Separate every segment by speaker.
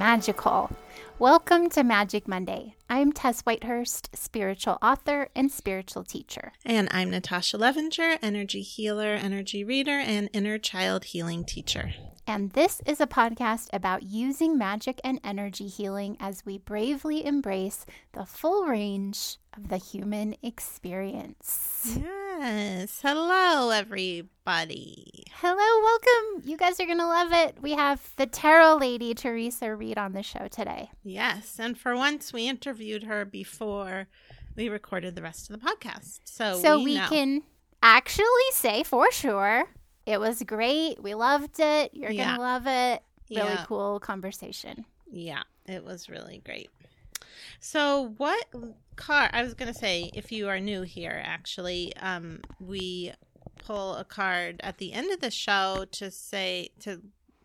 Speaker 1: magical. Welcome to Magic Monday. I'm Tess Whitehurst, spiritual author and spiritual teacher.
Speaker 2: And I'm Natasha Levinger, energy healer, energy reader, and inner child healing teacher.
Speaker 1: And this is a podcast about using magic and energy healing as we bravely embrace the full range of the human experience.
Speaker 2: Yes. Hello, everybody.
Speaker 1: Hello, welcome. You guys are going to love it. We have the tarot lady, Theresa Reed, on the show today.
Speaker 2: Yes. And for once, we interviewed her before we recorded the rest of the podcast. So,
Speaker 1: So
Speaker 2: we,
Speaker 1: we can actually say for sure it was great. We loved it. You're
Speaker 2: Yeah.
Speaker 1: going to love it. Really
Speaker 2: Yeah.
Speaker 1: cool conversation.
Speaker 2: Yeah, it was really great. So, what car? I was going to say, if you are new here, actually, um, we pull a card at the end of the show to say to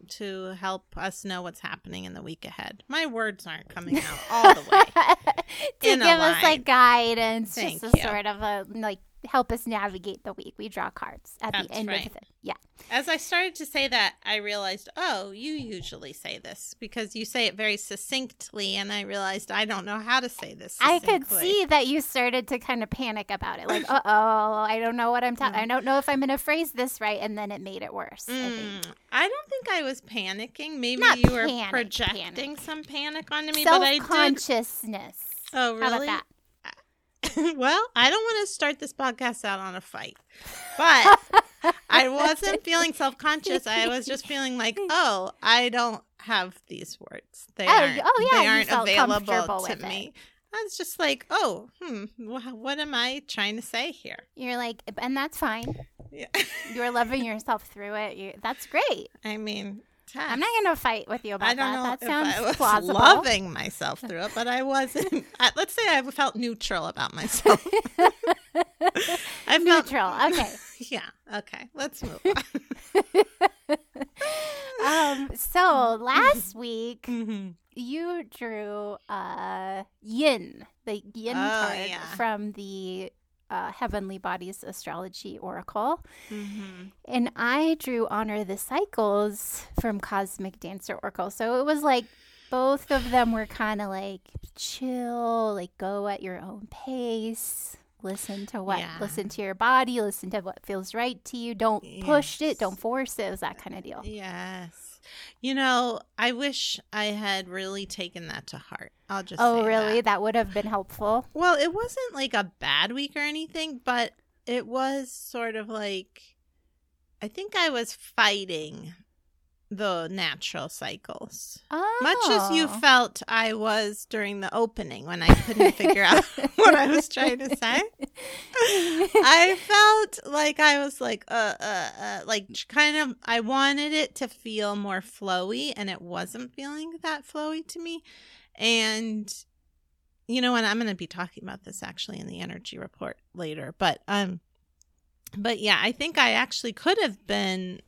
Speaker 2: to help us know what's happening in the week ahead. My words aren't coming out all the way.
Speaker 1: to give us like guidance,
Speaker 2: Thank
Speaker 1: just a
Speaker 2: you.
Speaker 1: sort of a like help us navigate the week. We draw cards at
Speaker 2: That's
Speaker 1: the end
Speaker 2: right.
Speaker 1: of it. Yeah.
Speaker 2: As I started to say that, I realized, oh, you usually say this because you say it very succinctly, and I realized I don't know how to say this.
Speaker 1: I could see that you started to kind of panic about it. Like, uh oh, I don't know what I'm talking. I don't know if I'm going to phrase this right, and then it made it worse. I think.
Speaker 2: Mm, I don't think I was panicking. Maybe
Speaker 1: Not
Speaker 2: you were
Speaker 1: panic,
Speaker 2: projecting
Speaker 1: panic.
Speaker 2: some panic onto me, but I did.
Speaker 1: Self-consciousness.
Speaker 2: Oh,
Speaker 1: How about
Speaker 2: really?
Speaker 1: that?
Speaker 2: well, I don't want to start this podcast out on a fight, but I wasn't feeling self conscious. I was just feeling like, oh, I don't have these words. They
Speaker 1: Oh,
Speaker 2: aren't.
Speaker 1: oh, yeah,
Speaker 2: they aren't available to
Speaker 1: with it.
Speaker 2: me. I was just like, oh, hmm, wh- what am I trying to say here?
Speaker 1: You're like, and that's fine.
Speaker 2: Yeah.
Speaker 1: You're loving yourself through it. You, that's great.
Speaker 2: I mean,
Speaker 1: I'm not going to fight with you about
Speaker 2: I don't
Speaker 1: that.
Speaker 2: know
Speaker 1: that sounds
Speaker 2: I was
Speaker 1: plausible.
Speaker 2: loving myself through it, but I wasn't. I, let's say I felt neutral about myself. I felt
Speaker 1: Neutral. Okay.
Speaker 2: Yeah. Okay. Let's move on.
Speaker 1: um. So last week
Speaker 2: Mhm.
Speaker 1: you drew uh Yin, the Yin
Speaker 2: Oh,
Speaker 1: card
Speaker 2: yeah.
Speaker 1: from the uh, Heavenly Bodies Astrology Oracle,
Speaker 2: Mhm.
Speaker 1: and I drew Honor the Cycles from Cosmic Dancer Oracle. So it was like both of them were kind of like chill, like go at your own pace. Listen to what,
Speaker 2: Yeah.
Speaker 1: listen to your body, listen to what feels right to you. Don't push it, don't force it. It was that kind of deal.
Speaker 2: Yes. You know, I wish I had really taken that to heart. I'll just
Speaker 1: Oh, really?
Speaker 2: that.
Speaker 1: That would have been helpful.
Speaker 2: Well, it wasn't like a bad week or anything, but it was sort of like I think I was fighting the natural cycles.
Speaker 1: Oh.
Speaker 2: Much as you felt I was during the opening when I couldn't figure out what I was trying to say. I felt like I was like uh uh, uh like kind of I wanted it to feel more flowy and it wasn't feeling that flowy to me. And you know, and I'm going to be talking about this actually in the energy report later, but um but yeah, I think I actually could have been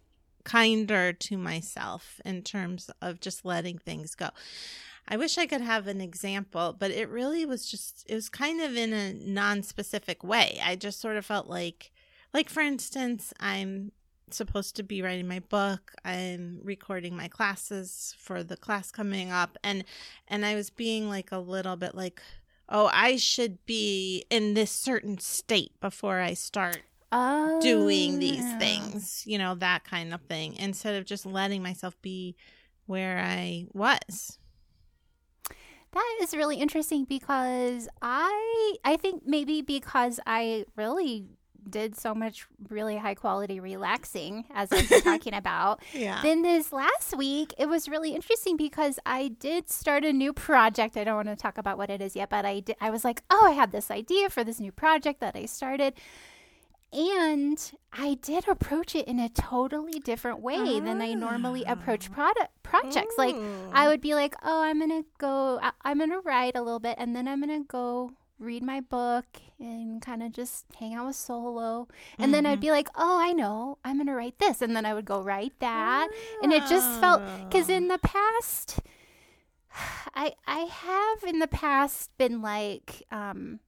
Speaker 2: kinder to myself in terms of just letting things go. I wish I could have an example, but it really was just it was kind of in a non-specific way. I just sort of felt like like for instance, I'm supposed to be writing my book. I'm recording my classes for the class coming up and and I was being like a little bit like oh, I should be in this certain state before I start
Speaker 1: oh.
Speaker 2: doing these oh, things, you know, that kind of thing, instead of just letting myself be where I was.
Speaker 1: That is really interesting because I I think maybe because I really did so much really high quality relaxing as I've been talking about.
Speaker 2: Yeah.
Speaker 1: Then this last week it was really interesting because I did start a new project. I don't want to talk about what it is yet, but I did I was like, "Oh, I had this idea for this new project that I started." And I did approach it in a totally different way than I normally approach ah. product projects. Like I would be like, "Oh, I'm gonna go. I- I'm gonna write a little bit, and then I'm gonna go read my book and kind of just hang out with solo." And then I'd be mm-hmm. like, "Oh, I know. I'm gonna write this," and then I would go write that, and it just felt because in ah. the past, I I have in the past been like, um,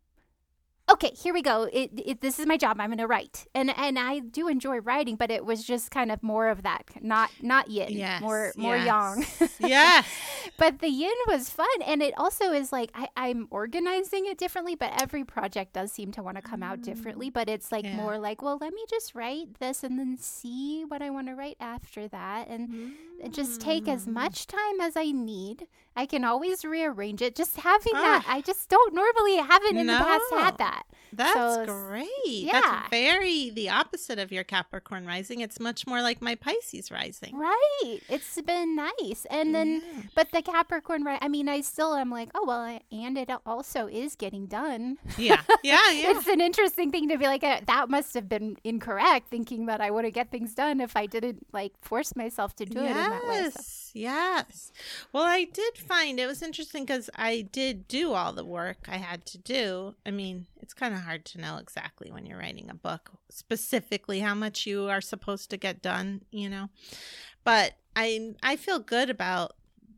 Speaker 1: okay, here we go. It, it this is my job. I'm going to write, and and I do enjoy writing, but it was just kind of more of that, not not yin,
Speaker 2: Yes,
Speaker 1: more more
Speaker 2: yes.
Speaker 1: yang.
Speaker 2: Yes.
Speaker 1: but the yin was fun, and it also is like I, I'm organizing it differently. But every project does seem to want to come out differently. But it's like
Speaker 2: Yeah.
Speaker 1: more like, well, let me just write this and then see what I want to write after that, and just take as
Speaker 2: Mm.
Speaker 1: much time as I need. I can always rearrange it. Just having
Speaker 2: Ah.
Speaker 1: that, I just don't normally haven't in the past had that.
Speaker 2: That's
Speaker 1: So,
Speaker 2: great.
Speaker 1: yeah.
Speaker 2: That's very the opposite of your Capricorn rising. It's much more like my Pisces rising.
Speaker 1: Right. It's been nice. And then,
Speaker 2: Yeah.
Speaker 1: but the Capricorn, right? I mean, I still am like, oh, well, I- and it also is getting done.
Speaker 2: Yeah. Yeah. Yeah.
Speaker 1: It's an interesting thing to be like, uh, that must have been incorrect, thinking that I wouldn't get things done if I didn't like force myself to do it in that way. So-
Speaker 2: Yes. Well, I did find it was interesting because I did do all the work I had to do. I mean, it's kind of hard to know exactly when you're writing a book specifically how much you are supposed to get done, you know. But I I feel good about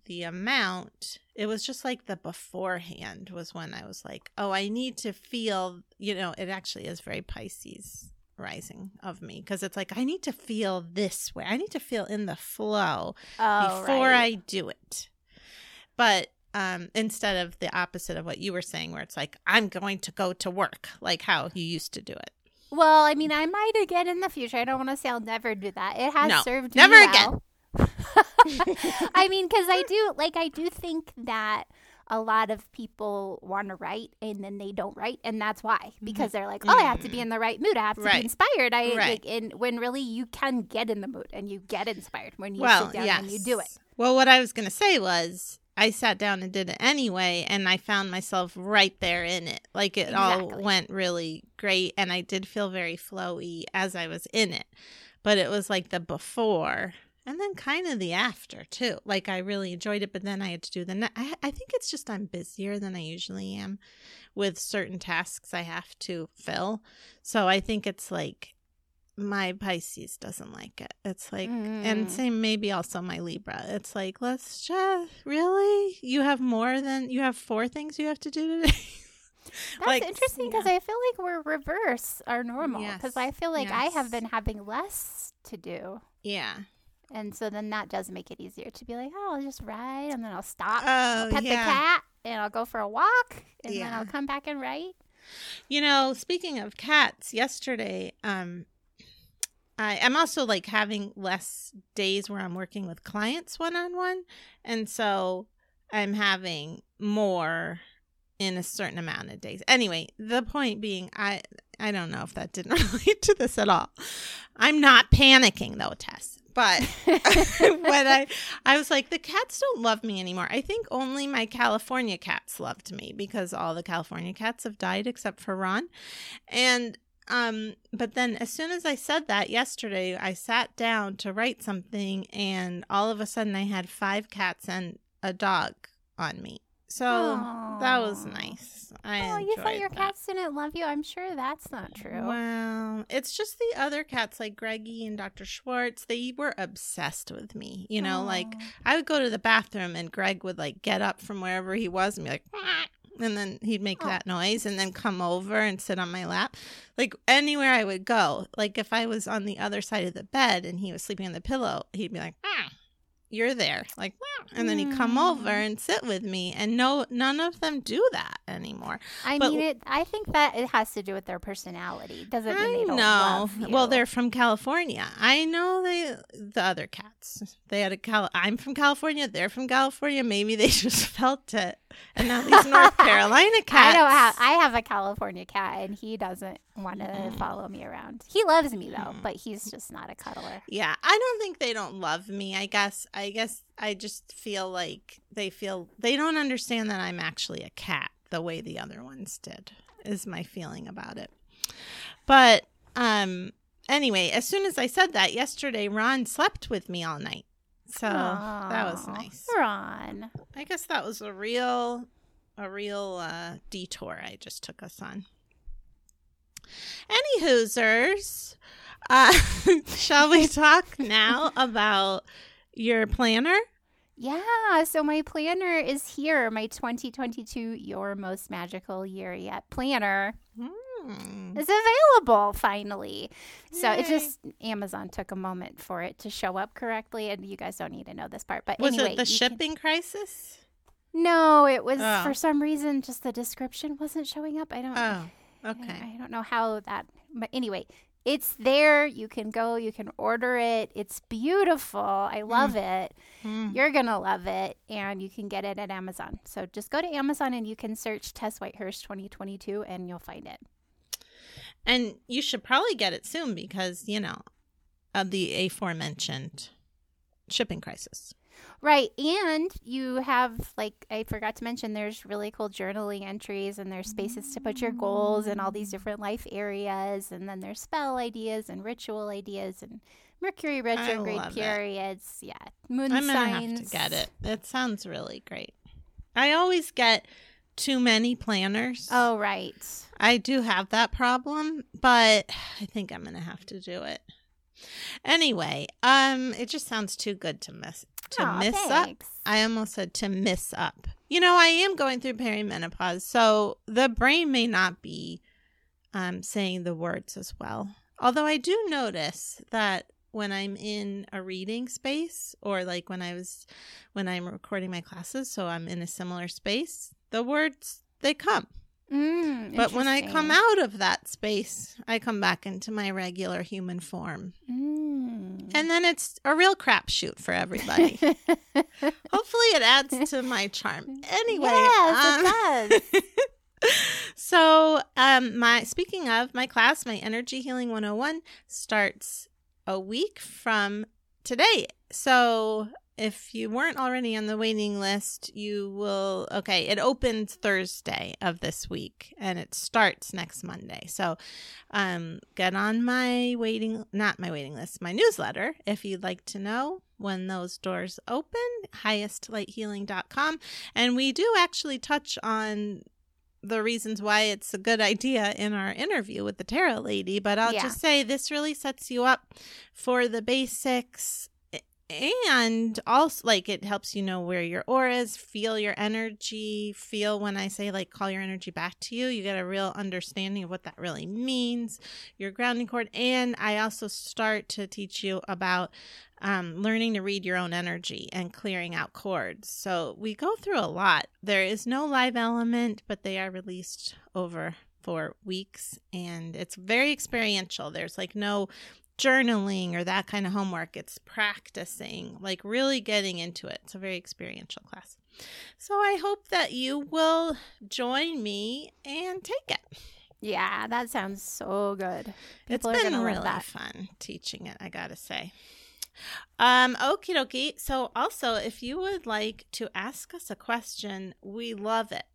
Speaker 2: the amount. It was just like the beforehand was when I was like, "Oh, I need to feel, you know, it actually is very Pisces rising of me because it's like I need to feel this way. I need to feel in the flow
Speaker 1: Oh,
Speaker 2: before
Speaker 1: right.
Speaker 2: I do it. But um, instead of the opposite of what you were saying, where it's like, I'm going to go to work, like how you used to do it.
Speaker 1: Well, I mean, I might again in the future. I don't want to say I'll never do that. It has
Speaker 2: No,
Speaker 1: served
Speaker 2: never
Speaker 1: me
Speaker 2: again.
Speaker 1: well. I mean, because I do like I do think that a lot of people want to write and then they don't write, and that's why because they're like, oh, I have to be in the right mood. I have to
Speaker 2: Mm-hmm. Right.
Speaker 1: be inspired. I
Speaker 2: Right.
Speaker 1: like, and when really you can get in the mood and you get inspired when you
Speaker 2: well,
Speaker 1: sit down
Speaker 2: yes.
Speaker 1: and you do it.
Speaker 2: Well, what I was going to say was, I sat down and did it anyway, and I found myself right there in it. Like it all went really great, and I did feel very flowy as I was in it. But it was like the before and then kind of the after too. Like I really enjoyed it, but then I had to do the. Ne- I, I think it's just I'm busier than I usually am with certain tasks I have to fill. So I think it's like my Pisces doesn't like it. It's like,
Speaker 1: Mm.
Speaker 2: and same maybe also my Libra. It's like, let's just really, you have more than you have four things you have to do today.
Speaker 1: That's
Speaker 2: Like,
Speaker 1: interesting because
Speaker 2: yeah.
Speaker 1: I feel like we're reverse our normal because
Speaker 2: Yes,
Speaker 1: I feel like I have been having less to do.
Speaker 2: yeah.
Speaker 1: And so then that does make it easier to be like, oh, I'll just ride and then I'll stop,
Speaker 2: Oh,
Speaker 1: I'll pet
Speaker 2: yeah.
Speaker 1: the cat, and I'll go for a walk, and then I'll come back and write.
Speaker 2: You know, speaking of cats, yesterday, um, I, I'm also like having less days where I'm working with clients one on one. And so I'm having more in a certain amount of days. Anyway, the point being, I I don't know if that didn't relate to this at all. I'm not panicking though, Tess. But when I I was like, the cats don't love me anymore. I think only my California cats loved me because all the California cats have died except for Ron. And um but then as soon as I said that yesterday, I sat down to write something and all of a sudden I had five cats and a dog on me. So that was nice. I
Speaker 1: Oh, you thought your
Speaker 2: that.
Speaker 1: cats didn't love you? I'm sure that's not true.
Speaker 2: Well, it's just the other cats like Greggy and Dr. Schwartz. They were obsessed with me. You know, like I would go to the bathroom and Greg would like get up from wherever he was and be like, and then he'd make
Speaker 1: Oh.
Speaker 2: that noise and then come over and sit on my lap. Like anywhere I would go, like if I was on the other side of the bed and he was sleeping on the pillow, he'd be like, "Ah, you're there. Like, "Wow." and then he'd come over
Speaker 1: Mm.
Speaker 2: and sit with me. And no, none of them do that anymore.
Speaker 1: I
Speaker 2: but-
Speaker 1: mean, it. I think that it has to do with their personality. Doesn't mean
Speaker 2: I
Speaker 1: they don't
Speaker 2: know. Well, they're from California. I know they the other cats. They had a Cal. I'm from California. They're from California. Maybe they just felt it. And now these North Carolina
Speaker 1: I
Speaker 2: cats.
Speaker 1: don't have. I have a California cat, and he doesn't want to
Speaker 2: Mm.
Speaker 1: follow me around. He loves me though,
Speaker 2: Mm.
Speaker 1: but he's just not a cuddler.
Speaker 2: yeah, I don't think they don't love me. I guess. I guess I just feel like they feel they don't understand that I'm actually a cat the way the other ones did. Is my feeling about it. But um anyway, as soon as I said that yesterday, Ron slept with me all night. So that was nice.
Speaker 1: Ron.
Speaker 2: I guess that was a real a real uh detour I just took us on. Any hoosers, uh shall we talk now about your planner?
Speaker 1: Yeah, so my planner is here. My 2022 Your Most Magical Year Yet planner.
Speaker 2: Hmm.
Speaker 1: is available finally. So it just Amazon took a moment for it to show up correctly, and you guys don't need to know this part. But
Speaker 2: Was
Speaker 1: anyway,
Speaker 2: it the
Speaker 1: you can-
Speaker 2: shipping crisis?
Speaker 1: No, it was
Speaker 2: Oh.
Speaker 1: for some reason just the description wasn't showing up. I don't.
Speaker 2: Oh, okay.
Speaker 1: I don't know how that. But anyway, it's there. You can go. You can order it. It's beautiful. I love it.
Speaker 2: Hmm.
Speaker 1: You're gonna love it, and you can get it at Amazon. So just go to Amazon and you can search Tess Whitehurst 2022, and you'll find it.
Speaker 2: And you should probably get it soon because, you know, of the aforementioned shipping crisis.
Speaker 1: Right. And you have, like, I forgot to mention, there's really cool journaling entries and there's spaces to put your goals and all these different life areas. And then there's spell ideas and ritual ideas and Mercury retrograde
Speaker 2: love it.
Speaker 1: periods. Yeah. Moon
Speaker 2: I'm
Speaker 1: signs.
Speaker 2: have to get it. It sounds really great. I always get too many planners.
Speaker 1: Oh, right.
Speaker 2: I do have that problem, but I think I'm going to have to do it. Anyway, um it just sounds too good to miss to
Speaker 1: Aw,
Speaker 2: miss up. I almost said to miss up. You know, I am going through perimenopause, so the brain may not be um, saying the words as well. Although I do notice that when I'm in a reading space, or like when I was when I'm recording my classes, so I'm in a similar space, the words they come.
Speaker 1: Mm,
Speaker 2: But when I come out of that space, I come back into my regular human form.
Speaker 1: Mm.
Speaker 2: And then it's a real crapshoot for everybody. Hopefully, it adds to my charm. Anyway,
Speaker 1: yes, it does.
Speaker 2: so um, my speaking of my class, my Energy Healing 101 starts a week from today. So if you weren't already on the waiting list, you will. Okay, it opens Thursday of this week and it starts next Monday. So um, get on my waiting, not my waiting list, my newsletter if you'd like to know when those doors open, highestlighthealing.com. And we do actually touch on the reasons why it's a good idea in our interview with the tarot lady, but I'll
Speaker 1: Yeah.
Speaker 2: just say this really sets you up for the basics and also like it helps you know where your aura is feel your energy feel when i say like call your energy back to you you get a real understanding of what that really means your grounding cord and i also start to teach you about um, learning to read your own energy and clearing out cords. So we go through a lot. There is no live element but they are released over four weeks and it's very experiential. There's like no journaling or that kind of homework. It's practicing, like really getting into it. It's a very experiential class. So I hope that you will join me and take it.
Speaker 1: yeah, that sounds so good.
Speaker 2: It's
Speaker 1: People are
Speaker 2: been really fun teaching it, I gotta say. Um, okie dokie. So also if you would like to ask us a question, we love it.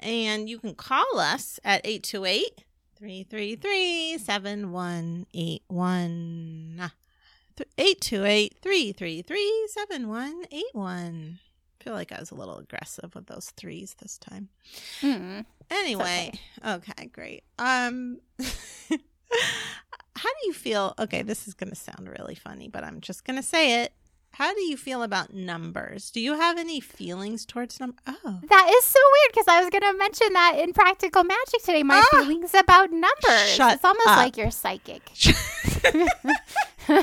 Speaker 2: And you can call us at 828 333 7181. 828 333 7181. I feel like I was a little aggressive with those threes this time.
Speaker 1: Mm.
Speaker 2: Anyway, okay. great. Um How do you feel? Okay, this is going to sound really funny, but I'm just going to say it. How do you feel about numbers? Do you have any feelings towards numbers? Oh.
Speaker 1: That is so weird because I was going to mention that in Practical Magic today. My
Speaker 2: Ah!
Speaker 1: feelings about numbers.
Speaker 2: Shut
Speaker 1: it's almost
Speaker 2: up.
Speaker 1: like you're psychic.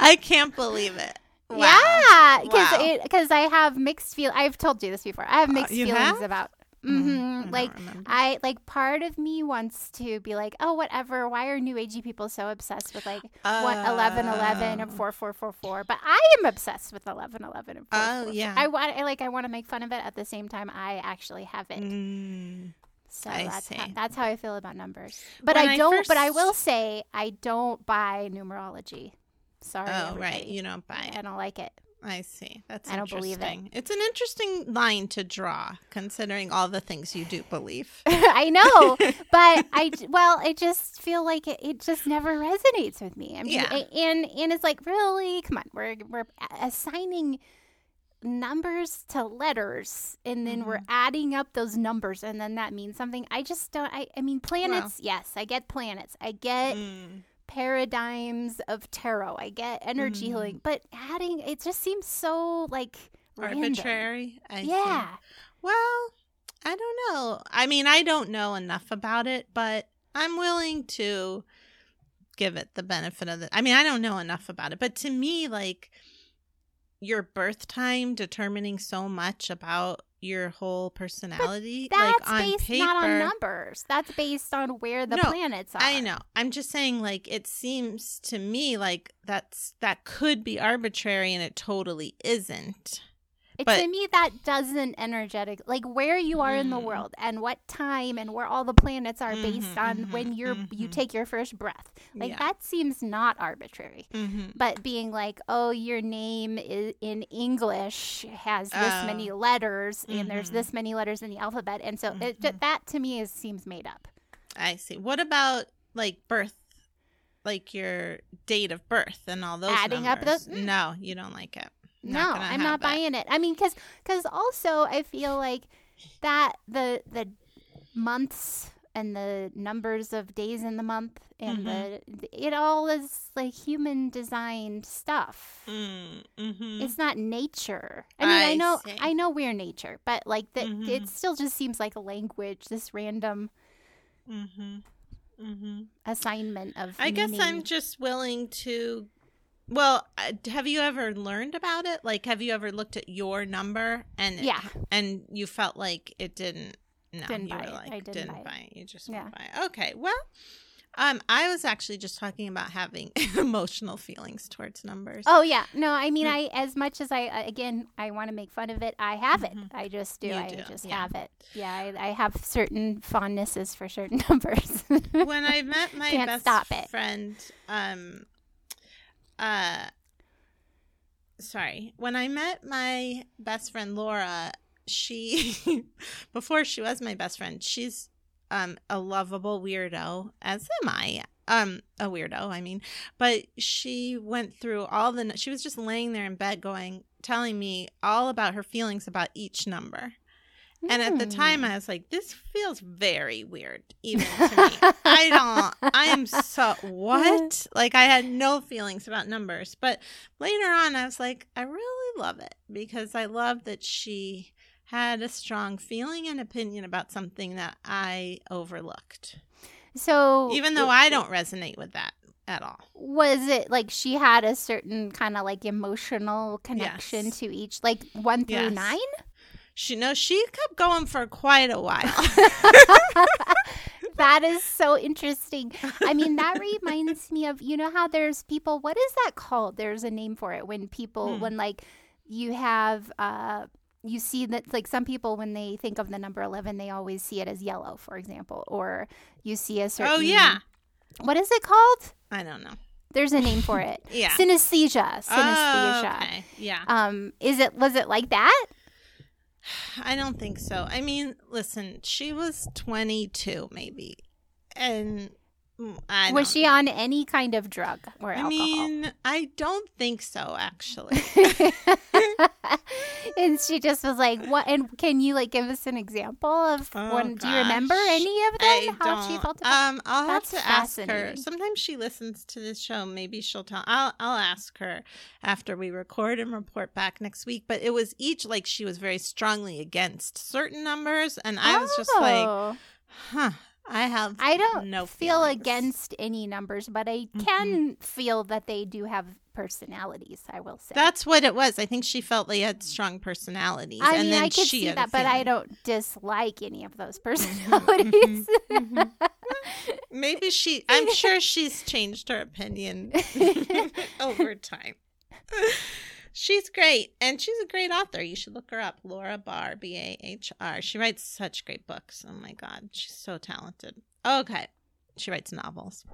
Speaker 2: I can't believe it. Wow.
Speaker 1: Yeah, because
Speaker 2: Wow.
Speaker 1: because I have mixed feel. I've told you this before. I have
Speaker 2: Uh,
Speaker 1: mixed
Speaker 2: you
Speaker 1: feelings
Speaker 2: have?
Speaker 1: about.
Speaker 2: Mm,
Speaker 1: hmm
Speaker 2: I
Speaker 1: Like
Speaker 2: remember.
Speaker 1: I like part of me wants to be like, oh, whatever. Why are new agey people so obsessed with like what eleven eleven or
Speaker 2: Oh.
Speaker 1: four four four four? But I am obsessed with eleven eleven and four.
Speaker 2: Oh, yeah.
Speaker 1: I want. I like. I want to make fun of it at the same time. I actually have it.
Speaker 2: Mm,
Speaker 1: So
Speaker 2: I
Speaker 1: that's how, that's how I feel about numbers. But
Speaker 2: When
Speaker 1: I
Speaker 2: I
Speaker 1: don't. But I will say I don't buy numerology. Sorry.
Speaker 2: oh, right. You don't buy
Speaker 1: I don't like it.
Speaker 2: I see. That's
Speaker 1: I don't believe it.
Speaker 2: It's an interesting line to draw, considering all the things you do believe.
Speaker 1: I know, but I well, I just feel like it, it just never resonates with me. I'm just,
Speaker 2: Yeah.
Speaker 1: and and it's like really, come on, we're we're assigning numbers to letters, and then we're
Speaker 2: Mm-hmm.
Speaker 1: adding up those numbers, and then that means something. I just don't. I I mean, planets. yes, I get planets. I get
Speaker 2: Mm.
Speaker 1: Paradigms of tarot. I get energy
Speaker 2: Mm.
Speaker 1: healing, but adding it just seems so like.
Speaker 2: Arbitrary. I see.
Speaker 1: Yeah.
Speaker 2: Well, I don't know. I mean, I don't know enough about it, but I'm willing to give it the benefit of the I mean, I don't know enough about it, but to me like your birth time determining so much about your whole personality
Speaker 1: That's
Speaker 2: like on
Speaker 1: based
Speaker 2: paper
Speaker 1: not on numbers. That's based on where the
Speaker 2: No,
Speaker 1: planets are.
Speaker 2: I know. I'm just saying like it seems to me like that's that could be arbitrary and it totally isn't.
Speaker 1: It,
Speaker 2: But-
Speaker 1: to me, that doesn't energetic like where you are in the
Speaker 2: Mm.
Speaker 1: world and what time and where all the planets are based
Speaker 2: Mhm,
Speaker 1: on
Speaker 2: mhm,
Speaker 1: when you're you
Speaker 2: mhm.
Speaker 1: take your first breath. Like
Speaker 2: Yeah.
Speaker 1: that seems not arbitrary.
Speaker 2: Mhm.
Speaker 1: But being like, oh, your name is in English has this
Speaker 2: Oh.
Speaker 1: many letters and there's
Speaker 2: Mhm.
Speaker 1: this many letters in the alphabet, and so it,
Speaker 2: Mhm.
Speaker 1: that to me is seems made up.
Speaker 2: I see. What about like birth like your date of birth and all those
Speaker 1: Adding up those- mm.
Speaker 2: No, you don't like it.
Speaker 1: No, I'm not
Speaker 2: it.
Speaker 1: buying it. I mean, because because also I feel like that the the months and the numbers of days in the month and the it all is like human designed stuff.
Speaker 2: Mm, mhm.
Speaker 1: It's not nature. I mean, I,
Speaker 2: I
Speaker 1: know
Speaker 2: see.
Speaker 1: I know we're nature, but like that,
Speaker 2: Mhm.
Speaker 1: it still just seems like a language. This random
Speaker 2: Mhm. Mhm.
Speaker 1: assignment of.
Speaker 2: I guess I'm just willing to. Well, uh, have you ever learned about it? Like, have you ever looked at your number and
Speaker 1: Yeah.
Speaker 2: and you felt like it didn't? No,
Speaker 1: Didn't
Speaker 2: you
Speaker 1: buy
Speaker 2: were
Speaker 1: it. I didn't buy it.
Speaker 2: You just
Speaker 1: Yeah.
Speaker 2: buy it. Okay, well, um, I was actually just talking about having emotional feelings towards numbers.
Speaker 1: Oh yeah, no. I mean,
Speaker 2: Mm.
Speaker 1: I as much as I uh, again I want to make fun of it. I have it. I just do.
Speaker 2: You
Speaker 1: I
Speaker 2: do,
Speaker 1: just
Speaker 2: yeah.
Speaker 1: have it. Yeah, I, I have certain fondnesses for certain numbers.
Speaker 2: when I met my
Speaker 1: Can't
Speaker 2: best
Speaker 1: stop it.
Speaker 2: friend, um, uh, sorry, when I met my best friend Laura, she, before she was my best friend, she's um a lovable weirdo, as am I. Um, a weirdo, I mean, but she went through all the. She was just laying there in bed, going, telling me all about her feelings about each number. And at the time,
Speaker 1: Hmm.
Speaker 2: I was like, this feels very weird, even to me. I don't, I am so, what? Like, I had no feelings about numbers. But later on, I was like, I really love it because I love that she had a strong feeling and opinion about something that I overlooked,
Speaker 1: so
Speaker 2: even though I don't resonate with that at all.
Speaker 1: was it like she had a certain kind of like emotional connection
Speaker 2: Yes.
Speaker 1: to each like one through
Speaker 2: Yes.
Speaker 1: nine
Speaker 2: She knows she kept going for quite a while.
Speaker 1: that is so interesting i mean that reminds me of you know how there's people what is that called there's a name for it when people
Speaker 2: Hmm.
Speaker 1: when like you have uh you see that like some people when they think of the number 11 they always see it as yellow for example or you see a certain
Speaker 2: oh, yeah.
Speaker 1: what is it called
Speaker 2: I don't know.
Speaker 1: there's a name for it
Speaker 2: Yeah.
Speaker 1: synesthesia synesthesia
Speaker 2: Oh, okay. Yeah.
Speaker 1: um is it was it like that
Speaker 2: I don't think so. I mean, listen, she was 22 maybe. And
Speaker 1: was she
Speaker 2: know.
Speaker 1: on any kind of drug or
Speaker 2: I
Speaker 1: alcohol
Speaker 2: mean, I don't think so actually.
Speaker 1: and she just was like, "What?" And can you like give us an example of
Speaker 2: Oh,
Speaker 1: one? Do you remember any of them?
Speaker 2: I
Speaker 1: how she
Speaker 2: don't-
Speaker 1: felt about?
Speaker 2: Um, I'll have to ask her. Sometimes she listens to this show. Maybe she'll tell. I'll I'll ask her after we record and report back next week. But it was each like she was very strongly against certain numbers, and I was just like,
Speaker 1: Oh.
Speaker 2: huh. I have.
Speaker 1: I don't
Speaker 2: no
Speaker 1: feel
Speaker 2: feelings.
Speaker 1: against any numbers, but I can feel that they do have personalities. I will say.
Speaker 2: That's what it was. I think she felt they had strong personalities.
Speaker 1: I
Speaker 2: and
Speaker 1: mean,
Speaker 2: then
Speaker 1: I could
Speaker 2: she
Speaker 1: see that, but I don't dislike any of those personalities.
Speaker 2: mhm. Maybe she, I'm sure she's changed her opinion over time. She's great, and she's a great author. You should look her up, Laura Bahr, B A H R. She writes such great books. Oh my god, she's so talented. Okay, she writes novels.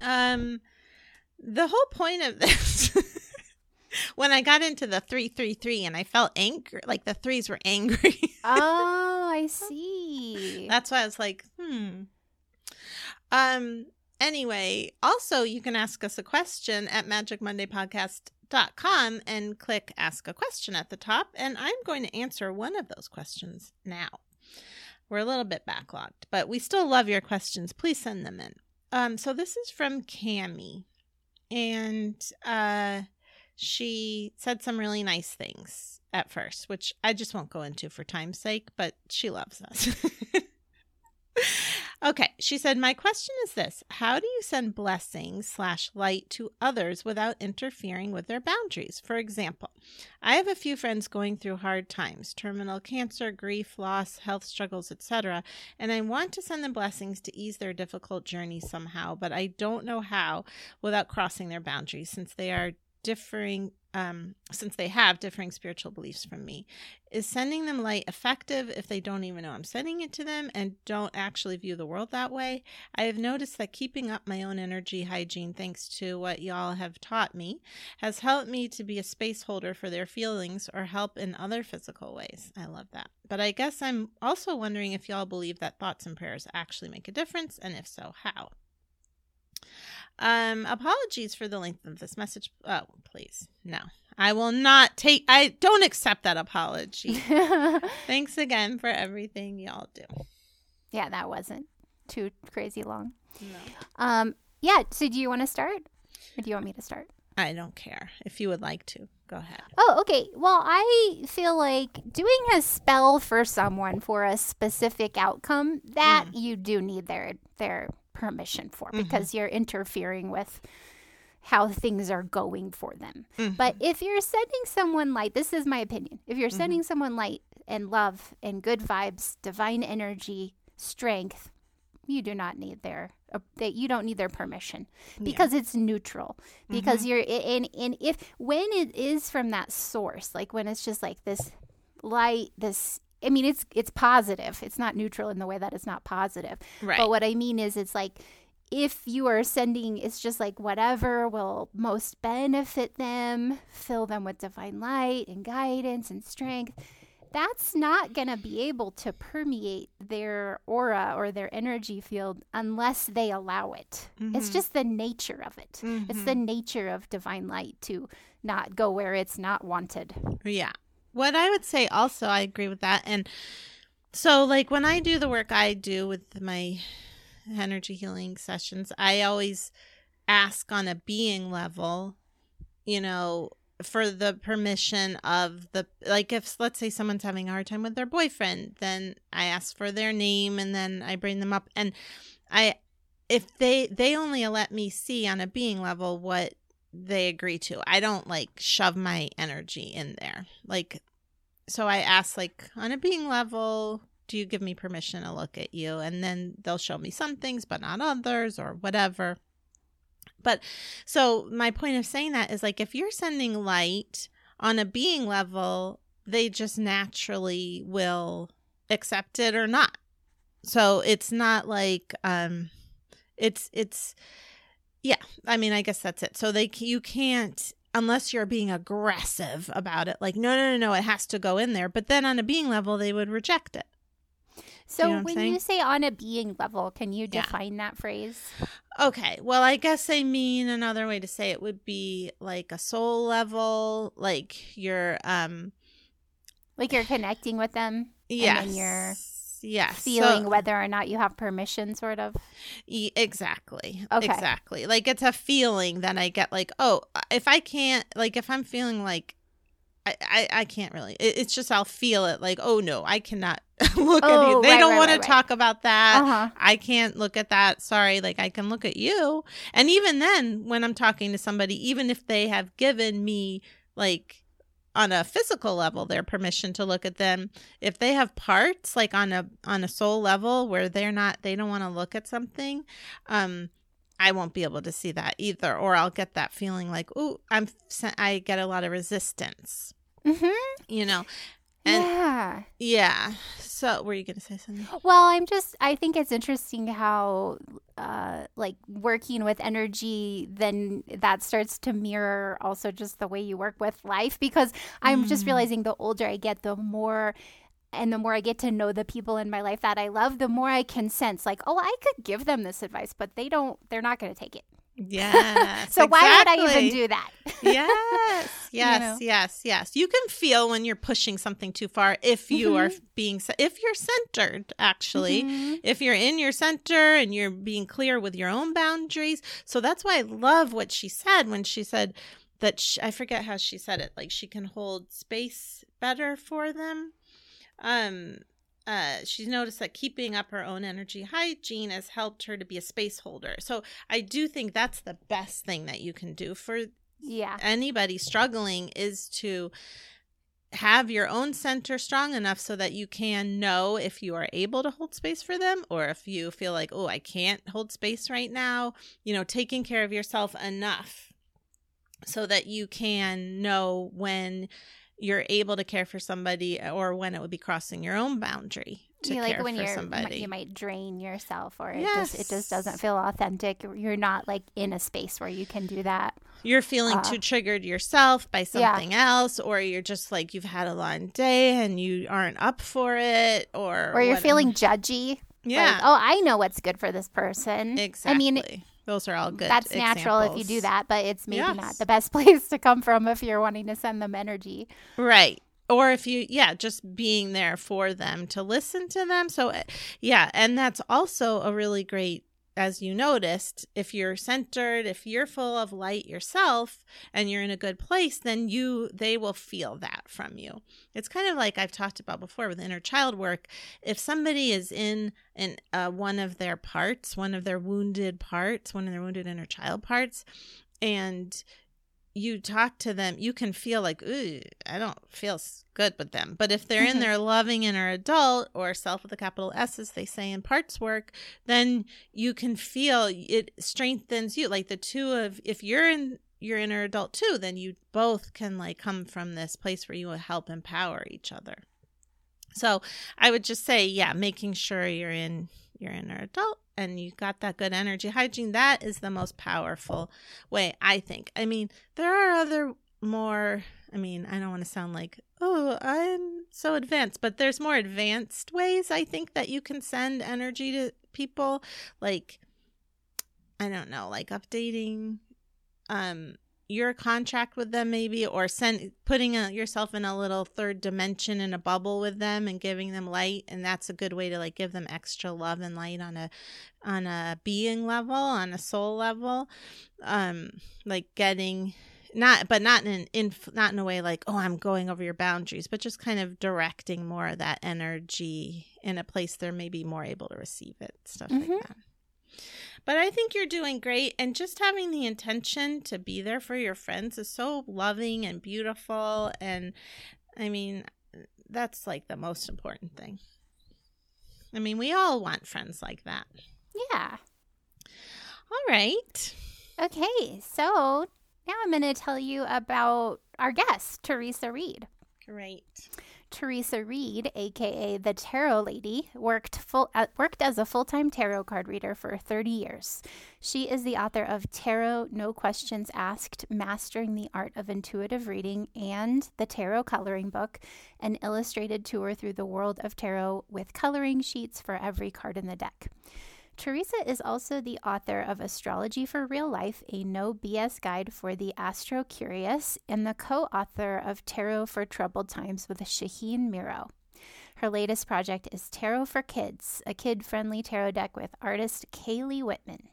Speaker 2: Um, the whole point of this, when I got into the three three three, and I felt angry, like the threes were angry.
Speaker 1: oh, I see.
Speaker 2: That's why I was like, hmm. Um. Anyway, also you can ask us a question at magicmondaypodcast.com and click ask a question at the top, and I'm going to answer one of those questions now. We're a little bit backlogged, but we still love your questions. Please send them in. Um, so this is from Cami, and uh, she said some really nice things at first, which I just won't go into for time's sake, but she loves us. okay, she said, My question is this How do you send blessings slash light to others without interfering with their boundaries? For example, I have a few friends going through hard times, terminal cancer, grief, loss, health struggles, etc., and I want to send them blessings to ease their difficult journey somehow, but I don't know how without crossing their boundaries since they are differing um, since they have differing spiritual beliefs from me. Is sending them light effective if they don't even know I'm sending it to them and don't actually view the world that way? I have noticed that keeping up my own energy hygiene, thanks to what y'all have taught me, has helped me to be a space holder for their feelings or help in other physical ways. I love that. But I guess I'm also wondering if y'all believe that thoughts and prayers actually make a difference, and if so, how? Um, apologies for the length of this message. Oh, please. No. I will not take I don't accept that apology. Thanks again for everything y'all do.
Speaker 1: Yeah, that wasn't too crazy long.
Speaker 2: No.
Speaker 1: Um, yeah. So, do you want to start, or do you want me to start?
Speaker 2: I don't care. If you would like to, go ahead.
Speaker 1: Oh, okay. Well, I feel like doing a spell for someone for a specific outcome that you do need their their permission for mm-hmm. because you're interfering with how things are going for them. But mm-hmm. if you're sending someone light, this is my opinion. If you're mm-hmm. sending someone light and love and good vibes, divine energy, strength, you do not need their uh, that you don't need their permission because it's neutral because you're and and if when it is from that source like when it's just like this light this I mean it's it's positive it's not neutral in the way that it's not positive
Speaker 2: Right.
Speaker 1: but what I mean is it's like if you are sending it's just like whatever will most benefit them fill them with divine light and guidance and strength that's not going to be able to permeate their aura or their energy field unless they allow it. It's mm-hmm. just the nature of it. It's the mm-hmm. nature of divine light to not go where it's not wanted.
Speaker 2: Yeah. What I would say also, I agree with that. And so, like, when I do the work I do with my energy healing sessions, I always ask on a being level, you know, for the permission of the, like, if let's say someone's having a hard time with their boyfriend, then I ask for their name and then I bring them up. And I, if they, they only let me see on a being level what they agree to. I don't like shove my energy in there. Like, so I ask, like, on a being level, do you give me permission to look at you? And then they'll show me some things, but not others or whatever. But so my point of saying that is like, if you're sending light on a being level, they just naturally will accept it or not. So it's not like, um, it's, it's, yeah, I mean, I guess that's it. So they you can't unless you're being aggressive about it. Like, no, no, no, no, it has to go in there. But then on a being level, they would reject it.
Speaker 1: So
Speaker 2: know
Speaker 1: when you say on a being level, can you
Speaker 2: Yeah.
Speaker 1: define that phrase?
Speaker 2: Okay, well, I guess I mean another way to say it would be like a soul level, like you're um
Speaker 1: Like you're connecting with them
Speaker 2: yes.
Speaker 1: then you're
Speaker 2: yes.
Speaker 1: feeling
Speaker 2: So-
Speaker 1: whether or not you have permission sort of.
Speaker 2: E- exactly.
Speaker 1: Okay.
Speaker 2: Exactly. Like it's a feeling that I get like, oh, if I can't like if I'm feeling like I, I, I can't really. It, it's just I'll feel it like, oh no, I cannot look at
Speaker 1: Oh,
Speaker 2: you. They
Speaker 1: right,
Speaker 2: don't
Speaker 1: right,
Speaker 2: want
Speaker 1: right,
Speaker 2: to talk about that.
Speaker 1: Uh-huh.
Speaker 2: I can't look at that. Sorry, like I can look at you. And even then, when I'm talking to somebody, even if they have given me like on a physical level their permission to look at them, if they have parts like on a on a soul level where they're not they don't want to look at something, um I won't be able to see that either or I'll get that feeling like, "Ooh, I'm I get a lot of resistance."
Speaker 1: Mhm.
Speaker 2: You know. And
Speaker 1: yeah.
Speaker 2: yeah. So, were you going to say something?
Speaker 1: Well, I'm just I think it's interesting how uh like working with energy then that starts to mirror also just the way you work with life because I'm just
Speaker 2: Mm.
Speaker 1: realizing the older I get the more and the more I get to know the people in my life that I love, the more I can sense like, oh, I could give them this advice, but they don't they're not going to take it.
Speaker 2: Yes.
Speaker 1: so why would I even do that?
Speaker 2: yes, yes,
Speaker 1: know?
Speaker 2: yes, yes. You can feel when you're pushing something too far if you are
Speaker 1: Mm-hmm.
Speaker 2: being if you're centered actually.
Speaker 1: Mhm.
Speaker 2: If you're in your center and you're being clear with your own boundaries. So that's why I love what she said when she said that sh I forget how she said it. Like she can hold space better for them. Um, uh, she's noticed that keeping up her own energy hygiene has helped her to be a space holder. So I do think that's the best thing that you can do for
Speaker 1: Yeah.
Speaker 2: anybody struggling is to have your own center strong enough so that you can know if you are able to hold space for them or if you feel like, oh, I can't hold space right now. You know, taking care of yourself enough so that you can know when you're able to care for somebody or when it would be crossing your own boundary to
Speaker 1: Yeah,
Speaker 2: care
Speaker 1: like when
Speaker 2: for
Speaker 1: you're
Speaker 2: somebody.
Speaker 1: you might drain yourself or it just it just doesn't feel authentic. You're not like in a space where you can do that.
Speaker 2: you're feeling
Speaker 1: Uh,
Speaker 2: too triggered yourself by
Speaker 1: yeah.
Speaker 2: something else or you're just like you've had a long day and you aren't up for it or
Speaker 1: Or you're feeling judgy.
Speaker 2: yeah
Speaker 1: Like, oh, I know what's good for this person.
Speaker 2: exactly
Speaker 1: I mean,
Speaker 2: those are all good
Speaker 1: that's natural if you do that, but it's maybe not the best place to come from if you're wanting to send them energy.
Speaker 2: right. Or if you yeah just being there for them to listen to them. So uh, yeah and that's also a really great as you noticed if you're centered if you're full of light yourself and you're in a good place then you they will feel that from you. It's kind of like i've talked about before with inner child work. If somebody is in in uh, one of their parts one of their wounded parts one of their wounded inner child parts and you talk to them, you can feel like, ooh, I don't feel good with them. But if they're in
Speaker 1: Mhm.
Speaker 2: their loving inner adult or self with a capital S, as they say in parts work, then you can feel it strengthens you. Like the two of, if you're in your inner adult too, then you both can like come from this place where you will help empower each other. So I would just say, yeah, making sure you're in your inner adult and you got that good energy hygiene. That is the most powerful way, I think. I mean, there are other more, I mean, I don't want to sound like, oh, I'm so advanced, but there's more advanced ways I think that you can send energy to people. Like, I don't know, like updating um your contract with them maybe or send putting a, yourself in a little third dimension in a bubble with them and giving them light and that's a good way to like give them extra love and light on a on a being level on a soul level um like getting not but not in an in not in a way like oh i'm going over your boundaries but just kind of directing more of that energy in a place they're maybe more able to receive it stuff
Speaker 1: Mhm.
Speaker 2: like that but I think you're doing great. And just having the intention to be there for your friends is so loving and beautiful. And I mean, that's like the most important thing. I mean, we all want friends like that.
Speaker 1: Yeah.
Speaker 2: All right.
Speaker 1: Okay. So now I'm going to tell you about our guest, Theresa Reed.
Speaker 2: Great.
Speaker 1: Theresa Reed, aka the Tarot Lady, worked full uh, worked as a full-time tarot card reader for 30 years. She is the author of Tarot No Questions Asked: Mastering the Art of Intuitive Reading and the Tarot Coloring Book, an illustrated tour through the world of tarot with coloring sheets for every card in the deck. Theresa is also the author of Astrology for Real Life, a no BS guide for the astro curious, and the co author of Tarot for Troubled Times with Shaheen Miro. Her latest project is Tarot for Kids, a kid friendly tarot deck with artist Kailey Whitman.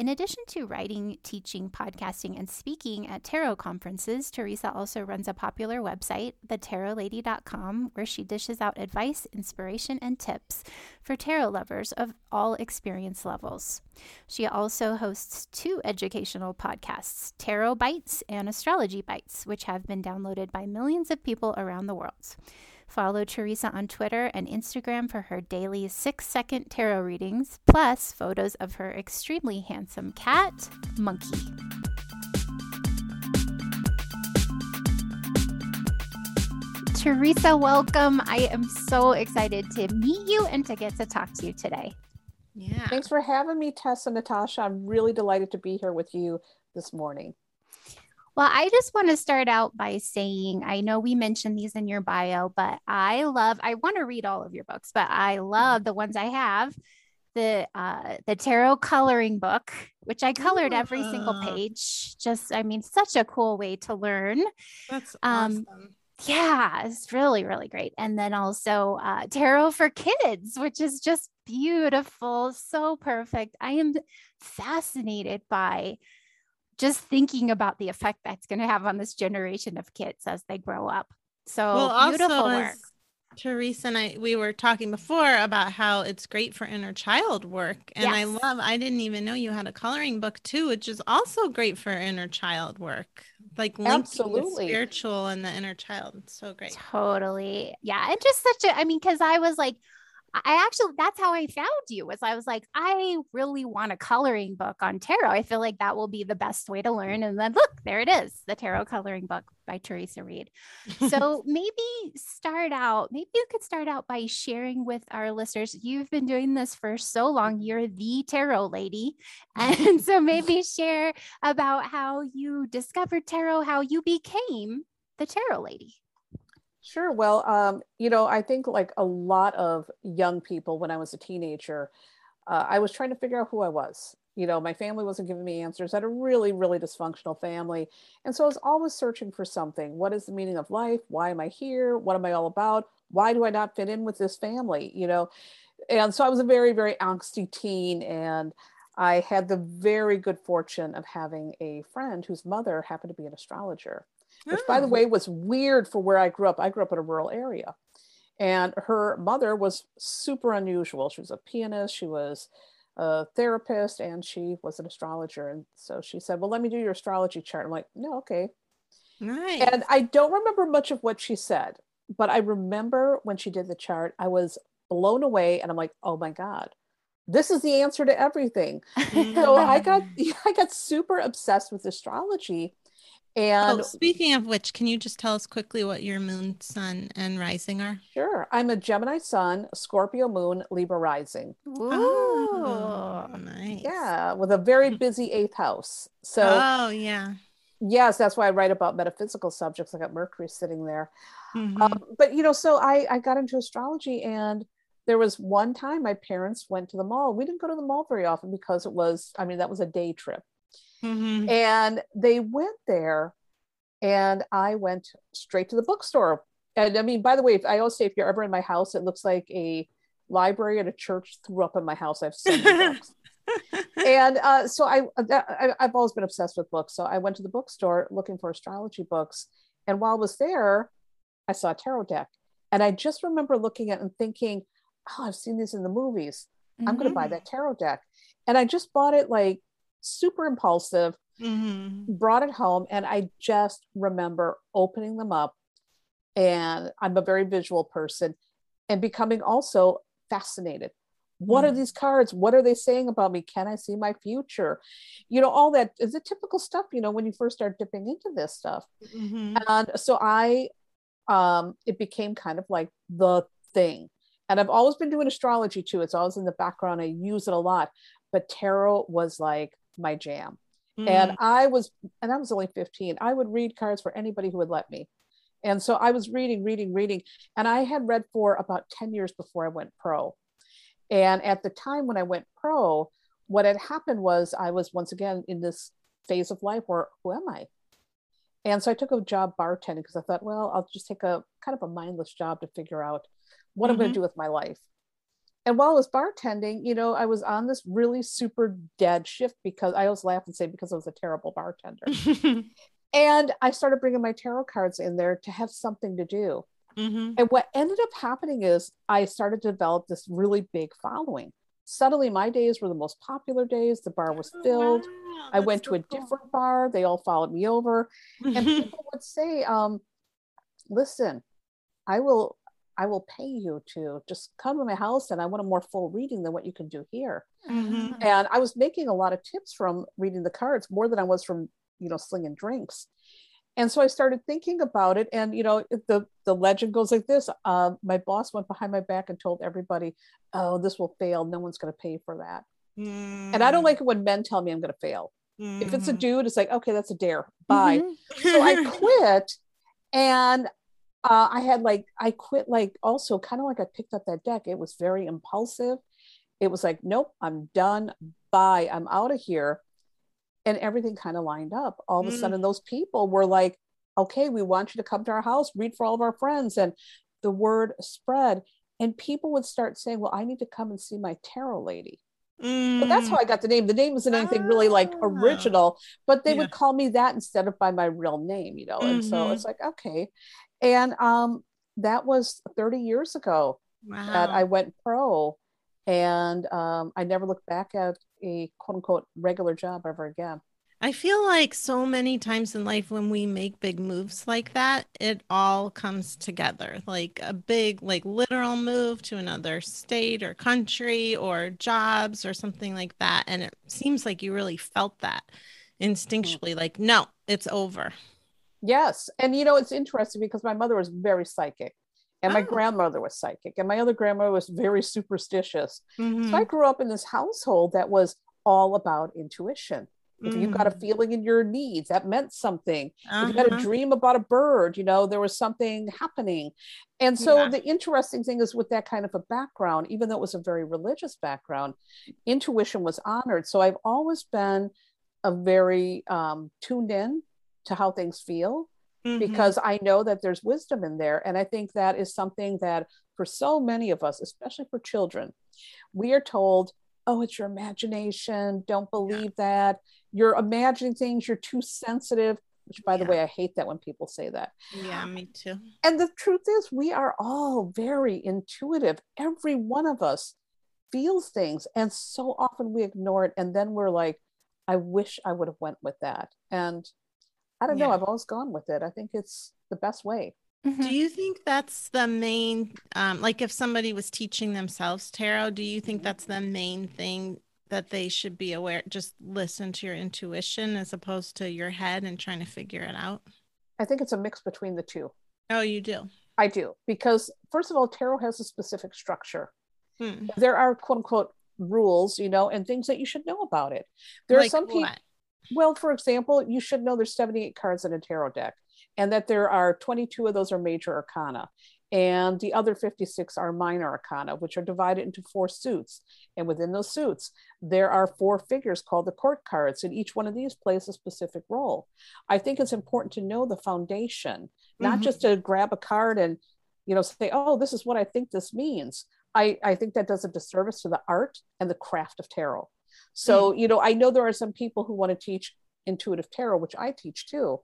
Speaker 1: In addition to writing, teaching, podcasting, and speaking at tarot conferences, Theresa also runs a popular website, thetarotlady.com, where she dishes out advice, inspiration, and tips for tarot lovers of all experience levels. She also hosts two educational podcasts, Tarot Bites and Astrology Bites, which have been downloaded by millions of people around the world. Follow Theresa on Twitter and Instagram for her daily six second tarot readings, plus photos of her extremely handsome cat, Monkey. Theresa, welcome. I am so excited to meet you and to get to talk to you today.
Speaker 2: Yeah.
Speaker 3: Thanks for having me, Tess and Natasha. I'm really delighted to be here with you this morning.
Speaker 1: Well, I just want to start out by saying I know we mentioned these in your bio, but I love, I want to read all of your books, but I love the ones I have. The uh the tarot coloring book, which I colored every single
Speaker 2: Ah.
Speaker 1: page. Just I mean, such a cool way to learn.
Speaker 2: That's
Speaker 1: Um,
Speaker 2: awesome.
Speaker 1: Yeah, it's really, really great. And then also uh, tarot for kids, which is just beautiful, so perfect. I am fascinated by just thinking about the effect that's going to have on this generation of kids as they grow up. So
Speaker 2: well,
Speaker 1: beautiful
Speaker 2: also,
Speaker 1: work.
Speaker 2: Theresa and I, we were talking before about how it's great for inner child work. And I love, I didn't even know you had a coloring book too, which is also great for inner child work. Like
Speaker 3: Absolutely.
Speaker 2: spiritual and the inner child. It's so great.
Speaker 1: Totally. Yeah. And just such a, I mean, because I was like, I actually, that's how I found you was I was like, I really want a coloring book on tarot. I feel like that will be the best way to mm. learn. And then look, there it is, the tarot coloring book by Theresa Reed. So maybe start out, maybe you could start out by sharing with our listeners. You've been doing this for so long. You're the tarot lady. And so maybe share about how you discovered tarot, how you became the tarot lady.
Speaker 3: Sure. Well, um, you know, I think like a lot of young people when I was a teenager, uh, I was trying to figure out who I was. You know, my family wasn't giving me answers. I had a really, really dysfunctional family. And so I was always searching for something. What is the meaning of life? Why am I here? What am I all about? Why do I not fit in with this family? You know, and so I was a very, very angsty teen. And I had the very good fortune of having a friend whose mother happened to be an astrologer which by the
Speaker 2: Oh.
Speaker 3: way was weird for where I grew up. I grew up in a rural area. And her mother was super unusual. She was a pianist, she was a therapist, and she was an astrologer. And so she said, Well, let me do your astrology chart. I'm like, No, okay.
Speaker 2: Nice.
Speaker 3: And I don't remember much of what she said, but I remember when she did the chart, I was blown away and I'm like, Oh my God, this is the answer to everything. So I got mm. I got super obsessed with astrology. And
Speaker 2: oh, speaking of which, can you just tell us quickly what your moon, sun, and rising are?
Speaker 3: Sure. I'm a Gemini sun, Scorpio moon, Libra rising.
Speaker 2: Oh,
Speaker 1: Ooh.
Speaker 2: nice.
Speaker 3: Yeah, with a very busy eighth house. So,
Speaker 2: oh, yeah.
Speaker 3: yes, that's why I write about metaphysical subjects. I got Mercury sitting there.
Speaker 2: Mhm.
Speaker 3: Um, but, you know, so I, I got into astrology, and there was one time my parents went to the mall. We didn't go to the mall very often because it was, I mean, that was a day trip.
Speaker 2: Mhm.
Speaker 3: And they went there, and I went straight to the bookstore. And I mean, by the way, if I always say if you're ever in my house, it looks like a library at a church threw up in my house. I have seen books. And uh, so I, I, I've always been obsessed with books. So I went to the bookstore looking for astrology books. And while I was there, I saw a tarot deck. And I just remember looking at it and thinking, oh, I've seen these in the movies. I'm going to buy
Speaker 2: Mhm.
Speaker 3: that tarot deck. And I just bought it like super impulsive,
Speaker 2: Mhm.
Speaker 3: brought it home, and I just remember opening them up. And I'm a very visual person and becoming also fascinated. What are
Speaker 2: Mhm.
Speaker 3: these cards? What are they saying about me? Can I see my future? You know, all that is the typical stuff, you know, when you first start dipping into this stuff.
Speaker 2: Mhm.
Speaker 3: And so I, um, it became kind of like the thing. And I've always been doing astrology too. It's always in the background. I use it a lot, but tarot was like my jam. And
Speaker 2: Mhm.
Speaker 3: I was, and I was only 15. I would read cards for anybody who would let me. And so I was reading, reading, reading. And I had read for about 10 years before I went pro. And at the time when I went pro, what had happened was I was once again in this phase of life where who am I? And so I took a job bartending because I thought, well, I'll just take a kind of a mindless job to figure out what I'm going to do with my life. And while I was bartending, you know, I was on this really super dead shift because I always laugh and say because I was a terrible bartender. and I started bringing my tarot cards in there to have something to do.
Speaker 2: Mhm.
Speaker 3: And what ended up happening is I started to develop this really big following. Suddenly, my days were the most popular days. The bar was
Speaker 2: Oh,
Speaker 3: filled.
Speaker 2: wow,
Speaker 3: I went
Speaker 2: so
Speaker 3: to a
Speaker 2: cool.
Speaker 3: different bar. They all followed me over. And people would say, um, listen, I will I will pay you to just come to my house and I want a more full reading than what you can do here.
Speaker 2: Mhm.
Speaker 3: And I was making a lot of tips from reading the cards more than I was from, you know, slinging drinks. And so I started thinking about it. And, you know, the, the legend goes like this. Uh, my boss went behind my back and told everybody, oh, this will fail. No one's going to pay for that. And I don't like it when men tell me I'm going to fail. If it's a
Speaker 2: Mhm.
Speaker 3: dude, it's like, okay, that's a dare. Bye.
Speaker 1: Mhm.
Speaker 3: So I quit and uh, I had like, I quit like also kind of like I picked up that deck. It was very impulsive. It was like, nope, I'm done. Bye. I'm out of here. And everything kind of lined up. All of a
Speaker 2: Mm.
Speaker 3: sudden, those people were like, okay, we want you to come to our house, read for all of our friends. And the word spread. And people would start saying, well, I need to come and see my tarot lady. So that's how
Speaker 2: Mm.
Speaker 3: I got the name. The name isn't anything really like
Speaker 2: Ah.
Speaker 3: original, but they
Speaker 2: Yeah.
Speaker 3: would call me that instead of by my real name, you know. And so
Speaker 2: Mhm.
Speaker 3: it's like, okay. And um that was 30 years ago
Speaker 2: wow.
Speaker 3: that I went pro and um I never looked back at a quote unquote regular job ever again.
Speaker 2: I feel like so many times in life when we make big moves like that, it all comes together. Like a big, like literal move to another state or country or jobs or something like that. And it seems like you really felt that instinctually, like, no, it's over.
Speaker 3: Yes. And you know, it's interesting because my mother was very psychic and my
Speaker 2: Oh.
Speaker 3: grandmother was psychic and my other grandmother was very superstitious.
Speaker 2: Mhm.
Speaker 3: So I grew up in this household that was all about intuition. If you got a
Speaker 2: Mhm.
Speaker 3: feeling in your needs, that meant something. If you had a
Speaker 2: Uh-huh.
Speaker 3: dream about a bird, you know, there was something happening. And so
Speaker 2: Yeah.
Speaker 3: the interesting thing is with that kind of a background, even though it was a very religious background, intuition was honored. So I've always been a very um, tuned in to how things feel
Speaker 2: Mhm.
Speaker 3: because I know that there's wisdom in there. And I think that is something that for so many of us, especially for children, we are told, oh, it's your imagination. Don't believe that. You're imagining things, you're too sensitive, which, by the
Speaker 2: Yeah.
Speaker 3: way, I hate that when people say that.
Speaker 2: Yeah, me too.
Speaker 3: And the truth is, we are all very intuitive. Every one of us feels things. And so often we ignore it. And then we're like, I wish I would have went with that. And I don't know. I've always gone with it. I think it's the best way.
Speaker 1: Mhm.
Speaker 2: Do you think that's the main, um, like if somebody was teaching themselves tarot, do you think that's the main thing that they should be aware? Just listen to your intuition as opposed to your head and trying to figure it out?
Speaker 3: I think it's a mix between the two.
Speaker 2: Oh, you do.
Speaker 3: I do. Because, first of all, tarot has a specific structure.
Speaker 2: Hmm.
Speaker 3: There are quote unquote rules, you know, and things that you should know about it. There
Speaker 2: Like
Speaker 3: are some people, well, for example, you should know there's 78 cards in a tarot deck and that there are 22 of those are major arcana and the other 56 are minor arcana which are divided into four suits. And within those suits there are four figures called the court cards and each one of these plays a specific role. I think it's important to know the foundation not
Speaker 2: Mhm.
Speaker 3: just to grab a card and you know say oh this is what i think this means. I i think that does a disservice to the art and the craft of tarot. So you know i know there are some people who want to teach intuitive tarot which i teach too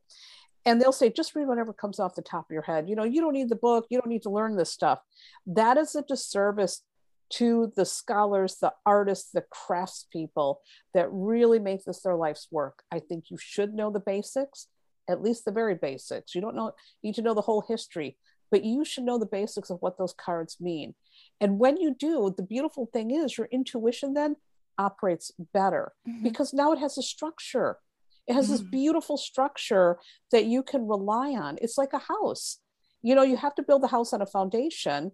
Speaker 3: and they'll say just read whatever comes off the top of your head. You know you don't need the book. You don't need to learn this stuff. That is a disservice to the scholars the artists the craftspeople that really make this their life's work. I think you should know the basics at least the very basics. You don't know you need to know the whole history but you should know the basics of what those cards mean. And when you do the beautiful thing is your intuition then operates better
Speaker 1: Mhm.
Speaker 3: because now it has a structure it has this
Speaker 2: Mhm.
Speaker 3: beautiful structure that you can rely on. It's like a house. You know, you have to build the house on a foundation.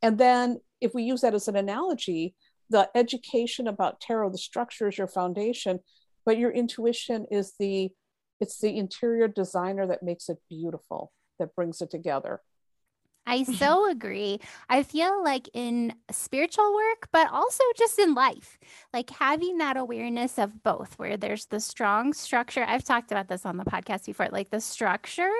Speaker 3: And then, if we use that as an analogy, the education about tarot, the structure is your foundation, but your intuition is the it's the interior designer that makes it beautiful, that brings it together.
Speaker 1: I so agree. I feel like in spiritual work, but also just in life, like having that awareness of both, where there's the strong structure. I've talked about this on the podcast before, like the structure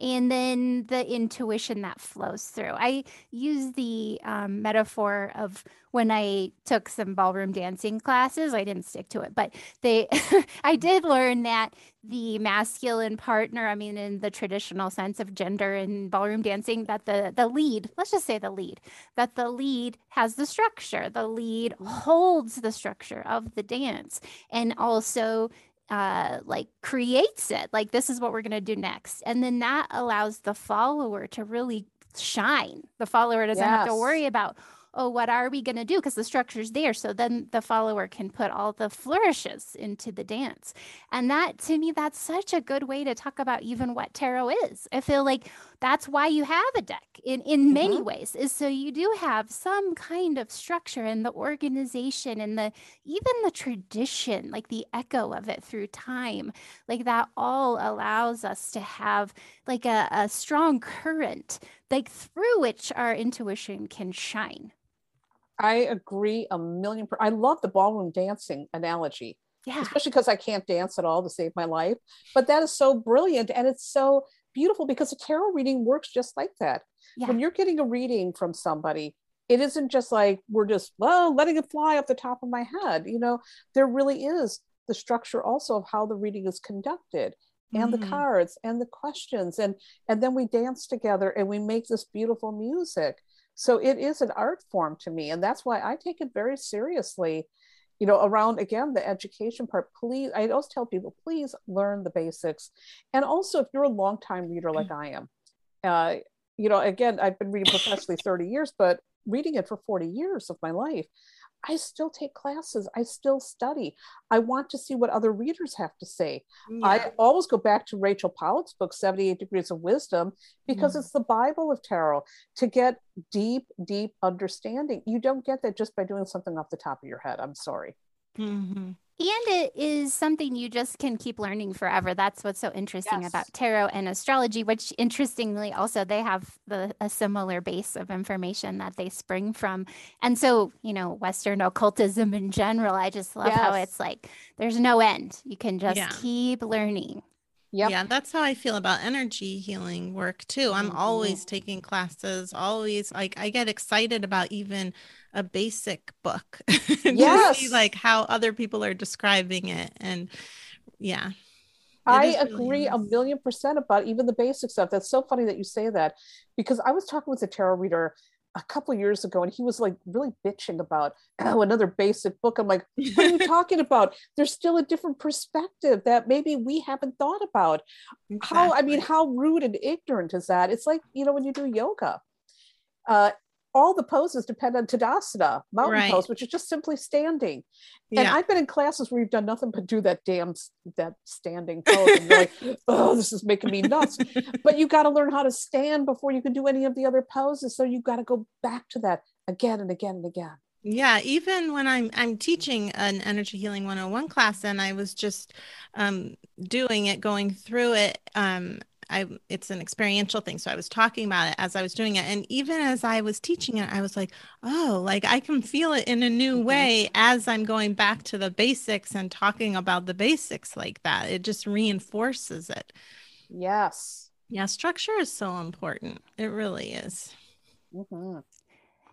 Speaker 1: and then the intuition that flows through. I use the um, metaphor of when I took some ballroom dancing classes. I didn't stick to it, but they, I did learn that the masculine partner, I mean, in the traditional sense of gender in ballroom dancing, that the the lead, let's just say the lead, that the lead has the structure. The lead holds the structure of the dance and also uh like creates it. Like this is what we're going to do next. And then that allows the follower to really shine. The follower doesn't have to worry about oh what are we going to do? Because the structure's there. So then the follower can put all the flourishes into the dance. And that to me that's such a good way to talk about even what tarot is. I feel like that's why you have a deck in in mm-hmm. many ways is so you do have some kind of structure and the organization and the even the tradition like the echo of it through time. Like that all allows us to have like a, a strong current like through which our intuition can shine
Speaker 3: I agree a million. Per- I love the ballroom dancing analogy.
Speaker 1: yeah
Speaker 3: especially because I can't dance at all to save my life. But that is so brilliant and it's so beautiful because a tarot reading works just like that.
Speaker 1: Yeah.
Speaker 3: When you're getting a reading from somebody, it isn't just like we're just well letting it fly off the top of my head you know there really is the structure also of how the reading is conducted and mm-hmm. the cards and the questions and and then we dance together and we make this beautiful music so it is an art form to me and that's why i take it very seriously you know around again the education part. Please i always tell people please learn the basics. And also if you're a long time reader like i am uh, you know again i've been reading professionally 30 years but reading it for 40 years of my life I still take classes. I still study. I want to see what other readers have to say. Yeah. I always go back to Rachel Pollack's book, 78 Degrees of Wisdom, because mm. it's the Bible of tarot to get deep, deep understanding. You don't get that just by doing something off the top of your head. I'm sorry.
Speaker 1: Mm-hmm. And it is something you just can keep learning forever. That's what's so interesting yes. about tarot and astrology, which interestingly also they have the, a similar base of information that they spring from. And so, you know, Western occultism in general, I just love yes. how it's like there's no end. You can just yeah. keep learning.
Speaker 2: Yep. Yeah, that's how I feel about energy healing work too. I'm mm-hmm. always taking classes, always like I get excited about even a basic book yes. see like how other people are describing it and yeah
Speaker 3: I agree a million percent about even the basic stuff. That's so funny that you say that because I was talking with a tarot reader a couple years ago and he was like really bitching about oh, another basic book. I'm like, what are you talking about? There's still a different perspective that maybe we haven't thought about. Exactly. How, I mean, how rude and ignorant is that? It's like, you know, when you do yoga, uh, all the poses depend on Tadasana, mountain right. pose, which is just simply standing. Yeah. And I've been in classes where you've done nothing but do that damn that standing pose. And you're like, oh, this is making me nuts. but you got to learn how to stand before you can do any of the other poses. So you got to go back to that again and again and again.
Speaker 2: Yeah, even when I'm I'm teaching an energy healing 101 class and I was just um, doing it, going through it, um, I it's an experiential thing. So I was talking about it as I was doing it. And even as I was teaching it, I was like, oh, like I can feel it in a new mm-hmm. way as I'm going back to the basics and talking about the basics like that. It just reinforces it.
Speaker 3: Yes.
Speaker 2: Yeah, structure is so important. It really is.
Speaker 1: Mm-hmm.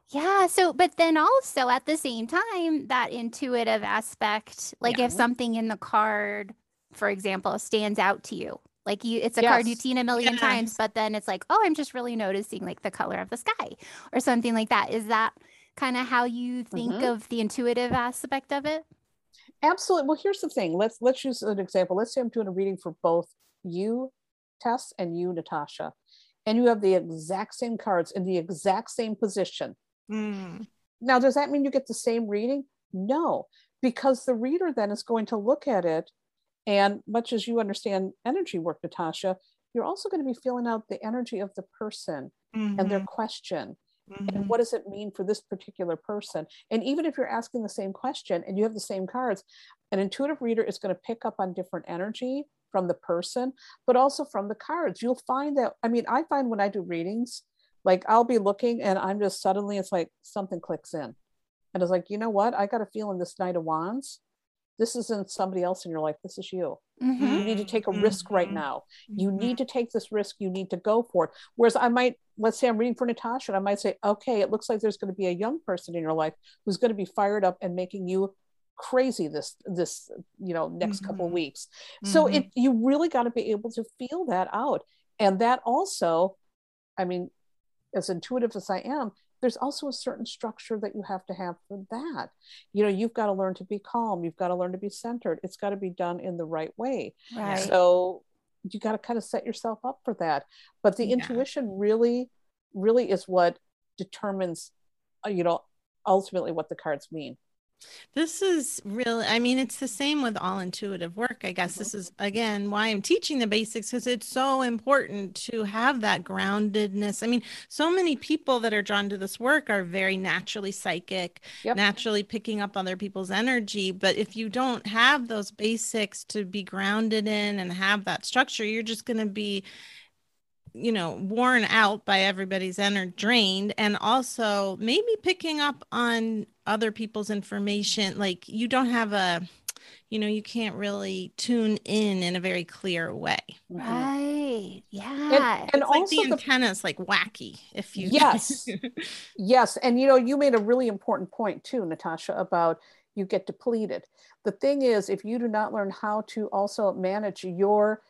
Speaker 1: Yeah. So, but then also at the same time, that intuitive aspect, like yeah. if something in the card, for example, stands out to you, like you, it's a yes. card you've seen a million yes. times, but then it's like, oh, I'm just really noticing like the color of the sky or something like that. Is that kind of how you think mm-hmm. of the intuitive aspect of it?
Speaker 3: Absolutely. Well, here's the thing. Let's let's use an example. Let's say I'm doing a reading for both you, Tess, and you, Natasha, and you have the exact same cards in the exact same position. Mm. Now, does that mean you get the same reading? No, because the reader then is going to look at it and much as you understand energy work, Natasha, you're also going to be feeling out the energy of the person mm-hmm. and their mm-hmm. question. Mm-hmm. And what does it mean for this particular person? And even if you're asking the same question and you have the same cards, an intuitive reader is going to pick up on different energy from the person, but also from the cards. You'll find that, I mean, I find when I do readings, like I'll be looking and I'm just suddenly, it's like something clicks in. And it's like, you know what? I got a feeling this Knight of Wands this isn't somebody else in your life this is you mm-hmm. you need to take a mm-hmm. risk right now you mm-hmm. need to take this risk you need to go for it whereas i might let's say i'm reading for natasha and i might say okay it looks like there's going to be a young person in your life who's going to be fired up and making you crazy this this you know next mm-hmm. couple weeks so mm-hmm. it you really got to be able to feel that out and that also i mean as intuitive as i am there's also a certain structure that you have to have for that. You know, you've got to learn to be calm, you've got to learn to be centered. It's got to be done in the right way. Right. So you got to kind of set yourself up for that. But the yeah. intuition really, really is what determines, uh, you know, ultimately what the cards mean.
Speaker 2: This is really, I mean, it's the same with all intuitive work. I guess mm-hmm. this is, again, why I'm teaching the basics because it's so important to have that groundedness. I mean, so many people that are drawn to this work are very naturally psychic, yep. naturally picking up other people's energy. But if you don't have those basics to be grounded in and have that structure, you're just going to be you know worn out by everybody's energy drained and also maybe picking up on other people's information like you don't have a you know, you can't really tune in in a very clear way.
Speaker 1: Right. Yeah.
Speaker 3: And, and
Speaker 2: it's like
Speaker 3: also
Speaker 2: the
Speaker 3: the
Speaker 2: antenna's like wacky if you
Speaker 3: Yes. Yes, and you know, you made a really important point too, Natasha, about you get depleted. The thing is, if you do not learn how to also manage your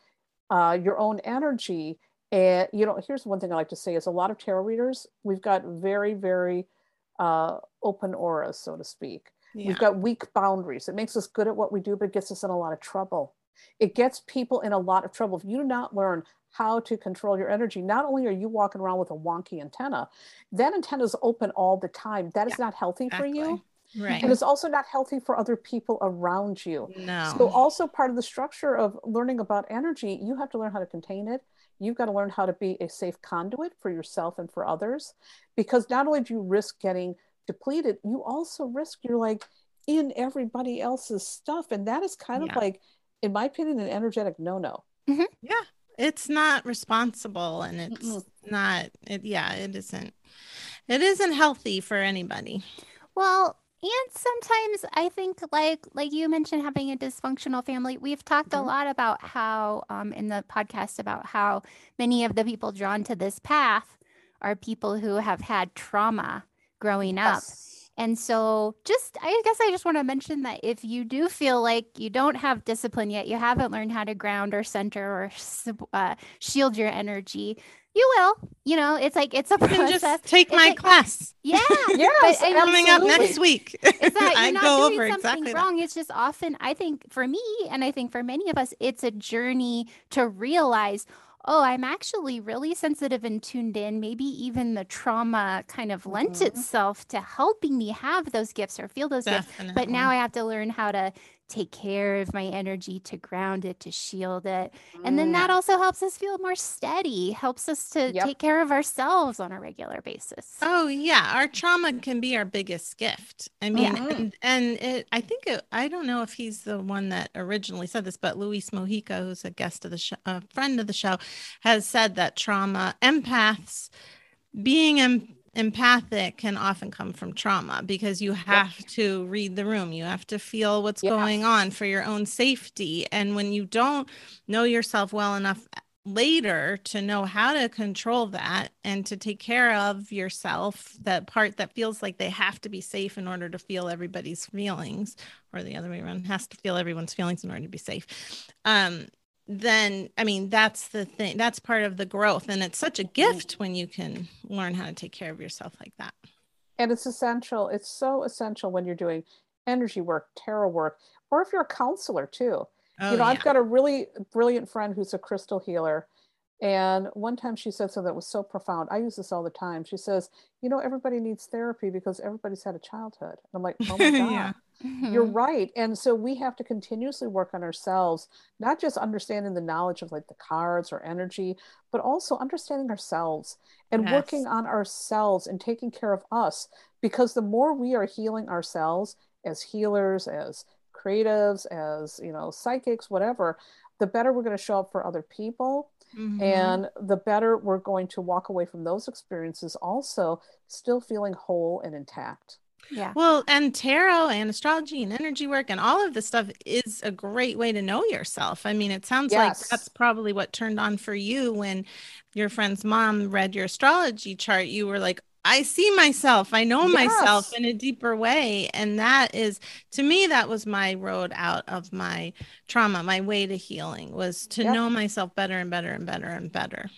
Speaker 3: uh, your own energy, and you know, here's one thing I like to say: is a lot of tarot readers, we've got very, very uh, open auras, so to speak.
Speaker 2: yeah.
Speaker 3: We've got weak boundaries. It makes us good at what we do, but it gets us in a lot of trouble. It gets people in a lot of trouble. If you do not learn how to control your energy, not only are you walking around with a wonky antenna, that antenna is open all the time. That is not healthy for you.
Speaker 2: Right.
Speaker 3: And it's also not healthy for other people around you.
Speaker 2: no.
Speaker 3: So, also part of the structure of learning about energy, you have to learn how to contain it. You've got to learn how to be a safe conduit for yourself and for others. Because not only do you risk getting depleted, you also risk you're like in everybody else's stuff. And that is kind
Speaker 2: Yeah.
Speaker 3: of like, in my opinion, an energetic no no. Mm-hmm.
Speaker 2: yeah. It's not responsible and it's
Speaker 3: Mm-mm.
Speaker 2: not it yeah, it isn't it isn't healthy for anybody.
Speaker 1: Well, and sometimes I think like like you mentioned having a dysfunctional family. We've talked a
Speaker 3: Mhm.
Speaker 1: lot about how um in the podcast about how many of the people drawn to this path are people who have had trauma growing up.
Speaker 3: Yes.
Speaker 1: And so, just I guess I just want to mention that if you do feel like you don't have discipline yet, you haven't learned how to ground or center or uh, shield your energy, you will. You know, it's like it's a
Speaker 2: You can
Speaker 1: process.
Speaker 2: just take
Speaker 1: It's
Speaker 2: my
Speaker 1: like-
Speaker 2: class
Speaker 1: yeah.
Speaker 3: Yes,
Speaker 1: I mean,
Speaker 2: coming up next week.
Speaker 1: It's that
Speaker 2: I
Speaker 1: you're not
Speaker 2: go
Speaker 1: doing
Speaker 2: over
Speaker 1: something
Speaker 2: exactly that.
Speaker 1: wrong. It's just often, I think, for me, and I think for many of us, it's a journey to realize, oh, I'm actually really sensitive and tuned in. Maybe even the trauma kind of lent
Speaker 3: Mhm.
Speaker 1: itself to helping me have those gifts or feel those gifts. But now I have to learn how to take care of my energy, to ground it, to shield it. And then
Speaker 3: Mm.
Speaker 1: that also helps us feel more steady, helps us to
Speaker 3: Yep.
Speaker 1: take care of ourselves on a regular basis.
Speaker 2: Oh yeah, our trauma can be our biggest gift. I mean,
Speaker 3: Mhm.
Speaker 2: and, and it, I think it, I don't know if he's the one that originally said this, but Luis Mojica, who's a guest of the show, a friend of the show, has said that trauma empaths being em- empathic can often come from trauma because you have to read the room, you have to feel what's
Speaker 3: Yeah.
Speaker 2: going on for your own safety, and when you don't know yourself well enough later to know how to control that and to take care of yourself that part that feels like they have to be safe in order to feel everybody's feelings or the other way around has to feel everyone's feelings in order to be safe um then i mean that's the thing that's part of the growth. And it's such a mm-hmm. gift when you can learn how to take care of yourself like that.
Speaker 3: And it's essential it's so essential when you're doing energy work tarot work or if you're a counselor too.
Speaker 2: Oh,
Speaker 3: you know
Speaker 2: yeah.
Speaker 3: i've got a really brilliant friend who's a crystal healer and one time she said something that was so profound. I use this all the time. She says you know everybody needs therapy because everybody's had a childhood. And i'm like oh my god.
Speaker 2: Yeah.
Speaker 3: You're
Speaker 1: Mhm.
Speaker 3: right and so we have to continuously work on ourselves not just understanding the knowledge of like the cards or energy but also understanding ourselves and working on ourselves and taking care of us because the more we are healing ourselves as healers as creatives as you know psychics whatever the better we're going to show up for other people
Speaker 2: Mhm.
Speaker 3: and the better we're going to walk away from those experiences also still feeling whole and intact
Speaker 1: Yeah.
Speaker 2: Well, and tarot and astrology and energy work and all of this stuff is a great way to know yourself. I mean, it sounds like that's probably what turned on for you when your friend's mom read your astrology chart. You were like, I see myself. I know myself in a deeper way. And that is, to me, that was my road out of my trauma. My way to healing was to
Speaker 3: Yep.
Speaker 2: know myself better and better and better and better.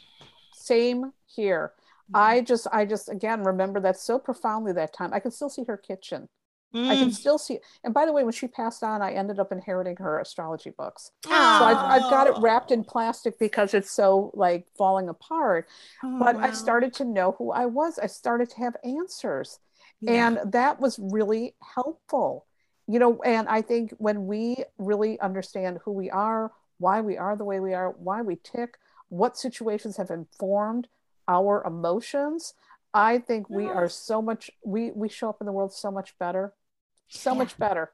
Speaker 3: same here i just i just again remember that so profoundly that time. I can still see her kitchen. I can
Speaker 2: Mm.
Speaker 3: still see and by the way when she passed on i ended up inheriting her astrology books. So I've, I've got it wrapped in plastic because it's so like falling apart.
Speaker 2: Oh,
Speaker 3: but i started to know who i was. I started to have answers.
Speaker 2: Yeah.
Speaker 3: and that was really helpful. You know and i think when we really understand who we are why we are the way we are why we tick what situations have informed our emotions i think we are so much we we show up in the world so much better so
Speaker 1: Yeah.
Speaker 3: much better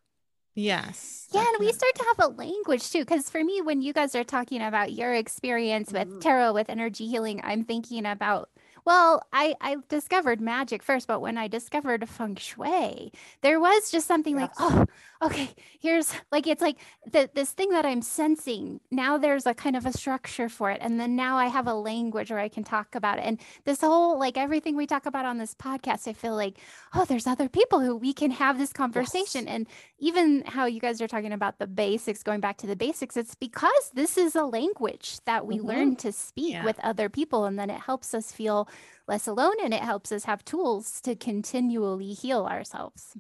Speaker 2: yes.
Speaker 1: Yeah, and we start to have a language too. Because for me, when you guys are talking about your experience with
Speaker 3: Mhm.
Speaker 1: tarot, with energy healing, I'm thinking about Well, I I discovered magic first, but when I discovered feng shui, there was just something like, oh, okay, here's like it's like the, this thing that I'm sensing. Now there's a kind of a structure for it, and then now I have a language where I can talk about it. And this whole like everything we talk about on this podcast, I feel like, oh, there's other people who we can have this conversation.
Speaker 3: Yes.
Speaker 1: And even how you guys are talking about the basics, going back to the basics, it's because this is a language that we
Speaker 3: Mhm.
Speaker 1: learn to speak
Speaker 2: Yeah.
Speaker 1: with other people, and then it helps us feel less alone and it helps us have tools to continually heal ourselves.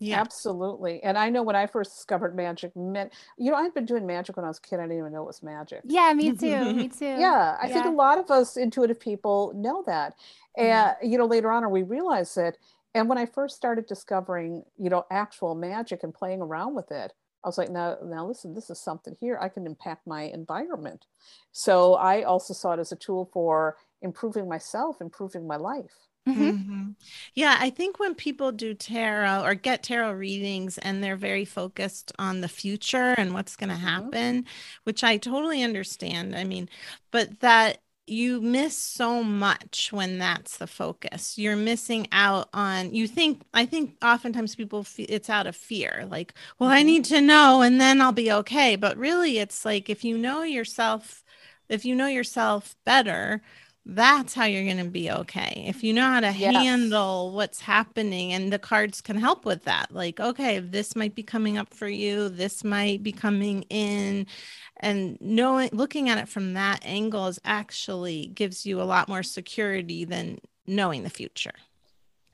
Speaker 2: Yeah.
Speaker 3: Absolutely. And I know when I first discovered magic, meant you know, I'd been doing magic when I was a kid. I didn't even know it was magic.
Speaker 1: Yeah, me too. Me too.
Speaker 3: Yeah, I think a lot of us intuitive people know that. Mm-hmm. And
Speaker 2: Yeah.
Speaker 3: you know, later on we realize it. And when I first started discovering, you know, actual magic and playing around with it, I was like, now, now listen, this is something here. I can impact my environment. So I also saw it as a tool for improving myself, improving my life.
Speaker 1: Mhm.
Speaker 2: Mhm. Yeah, I think when people do tarot or get tarot readings and they're very focused on the future and what's going to
Speaker 3: Mhm.
Speaker 2: happen, which I totally understand. I mean, but that you miss so much when that's the focus. You're missing out on, you think, I think oftentimes people feel it's out of fear, like, well, I
Speaker 3: Mhm.
Speaker 2: need to know and then I'll be okay. But really, it's like if you know yourself, if you know yourself better, that's how you're going to be okay. If you know how to
Speaker 3: Yes.
Speaker 2: handle what's happening, and the cards can help with that. Like, okay, this might be coming up for you, this might be coming in. And knowing, looking at it from that angle is actually gives you a lot more security than knowing the future.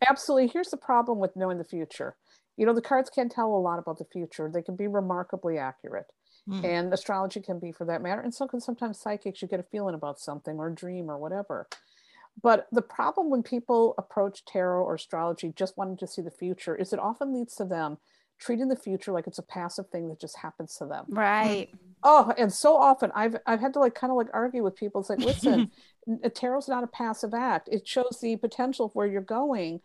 Speaker 3: Absolutely. Here's the problem with knowing the future. You know, the cards can tell a lot about the future. They can be remarkably accurate.
Speaker 2: Mm.
Speaker 3: And astrology can be for that matter. And so can sometimes psychics, you get a feeling about something or a dream or whatever. But the problem when people approach tarot or astrology just wanting to see the future is it often leads to them treating the future like it's a passive thing that just happens to them.
Speaker 1: Right.
Speaker 3: Oh, and so often I've I've had to like kind of like argue with people. It's like, listen, tarot's not a passive act. It shows the potential of where you're going,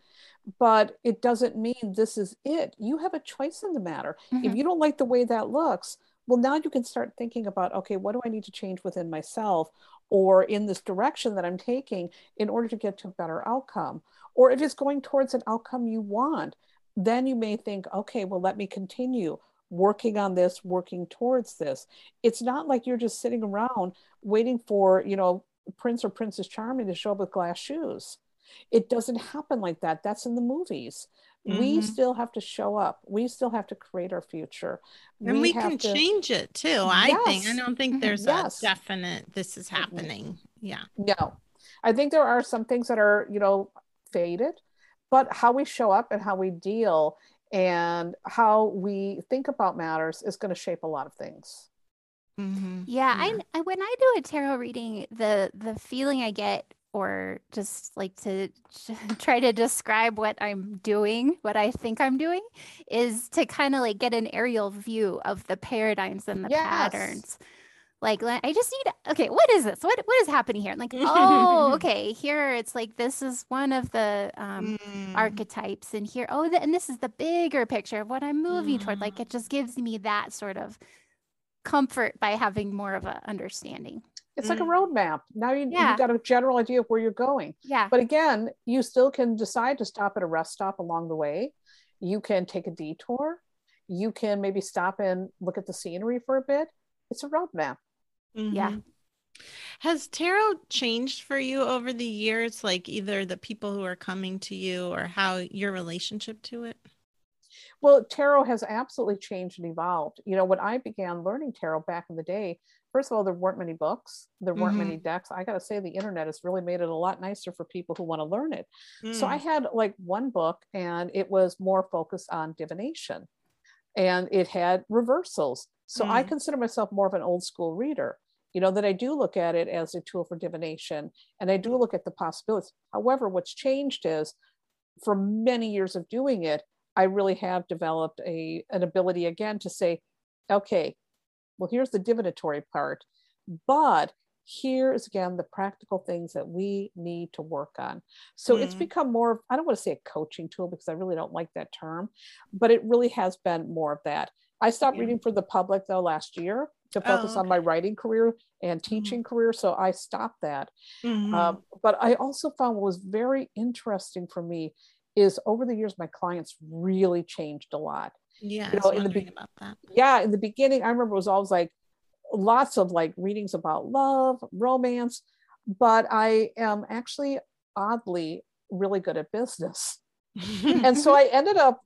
Speaker 3: but it doesn't mean this is it. You have a choice in the matter. If
Speaker 1: Mhm.
Speaker 3: you don't like the way that looks, well, now you can start thinking about, okay, what do I need to change within myself or in this direction that I'm taking in order to get to a better outcome? Or if it's going towards an outcome you want, then you may think, okay, well, let me continue working on this, working towards this. It's not like you're just sitting around waiting for, you know, Prince or Princess Charming to show up with glass shoes. It doesn't happen like that. That's in the movies. We
Speaker 2: Mhm.
Speaker 3: still have to show up. We still have to create our future.
Speaker 2: And we,
Speaker 3: have
Speaker 2: can
Speaker 3: to-
Speaker 2: change it too. I think. I don't think
Speaker 1: Mhm.
Speaker 2: there's
Speaker 3: Yes.
Speaker 2: a definite this is happening. Yeah.
Speaker 3: No, I think there are some things that are, you know, faded, but how we show up and how we deal and how we think about matters is going to shape a lot of things.
Speaker 2: Mhm.
Speaker 1: Yeah, I, I when I do a tarot reading, the the feeling I get, or just like to try to describe what I'm doing, what I think I'm doing, is to kind of like get an aerial view of the paradigms and the
Speaker 3: Yes.
Speaker 1: patterns. Like I just need okay, what is this? What what is happening here? I'm Like, oh, okay, here it's like this is one of the um
Speaker 2: Mm.
Speaker 1: archetypes and here oh the, and this is the bigger picture of what i'm moving toward like
Speaker 2: Mm.
Speaker 1: it just gives me that sort of comfort by having more of a understanding
Speaker 3: It's like a
Speaker 2: Mm.
Speaker 3: roadmap. Now you,
Speaker 1: Yeah.
Speaker 3: you've got a general idea of where you're going.
Speaker 1: yeah
Speaker 3: But again, you still can decide to stop at a rest stop along the way. You can take a detour. You can maybe stop and look at the scenery for a bit. It's a roadmap.
Speaker 1: Yeah.
Speaker 2: Mhm. Has tarot changed for you over the years, like either the people who are coming to you or how your relationship to it?
Speaker 3: Well, tarot has absolutely changed and evolved. You know, when I began learning tarot back in the day, first of all, there weren't many books, there weren't many decks. I got to say, the internet has really made it a lot nicer for people who want to learn it. So I
Speaker 2: Mm.
Speaker 3: had like one book, and it was more focused on divination and it had reversals. So I
Speaker 2: Mm.
Speaker 3: consider myself more of an old school reader. You know, that I do look at it as a tool for divination and I do look at the possibilities. However, what's changed is for many years of doing it, I really have developed a an ability again to say, okay, well, here's the divinatory part, but here's again the practical things that we need to work on. So it's
Speaker 2: Mm.
Speaker 3: become more, of- I don't want to say a coaching tool because I really don't like that term, but it really has been more of that. I stopped
Speaker 2: Yeah.
Speaker 3: reading for the public though last year to focus
Speaker 2: Oh,
Speaker 3: on my writing career and teaching career. So I stopped that.
Speaker 2: Mhm.
Speaker 3: Um, but I also found what was very interesting for me is over the years, my clients really changed a lot.
Speaker 2: Yeah,
Speaker 3: you know, in the be-
Speaker 2: about that.
Speaker 3: Yeah, in the beginning, I remember it was always like lots of like readings about love, romance, but I am actually oddly really good at business. and so I ended up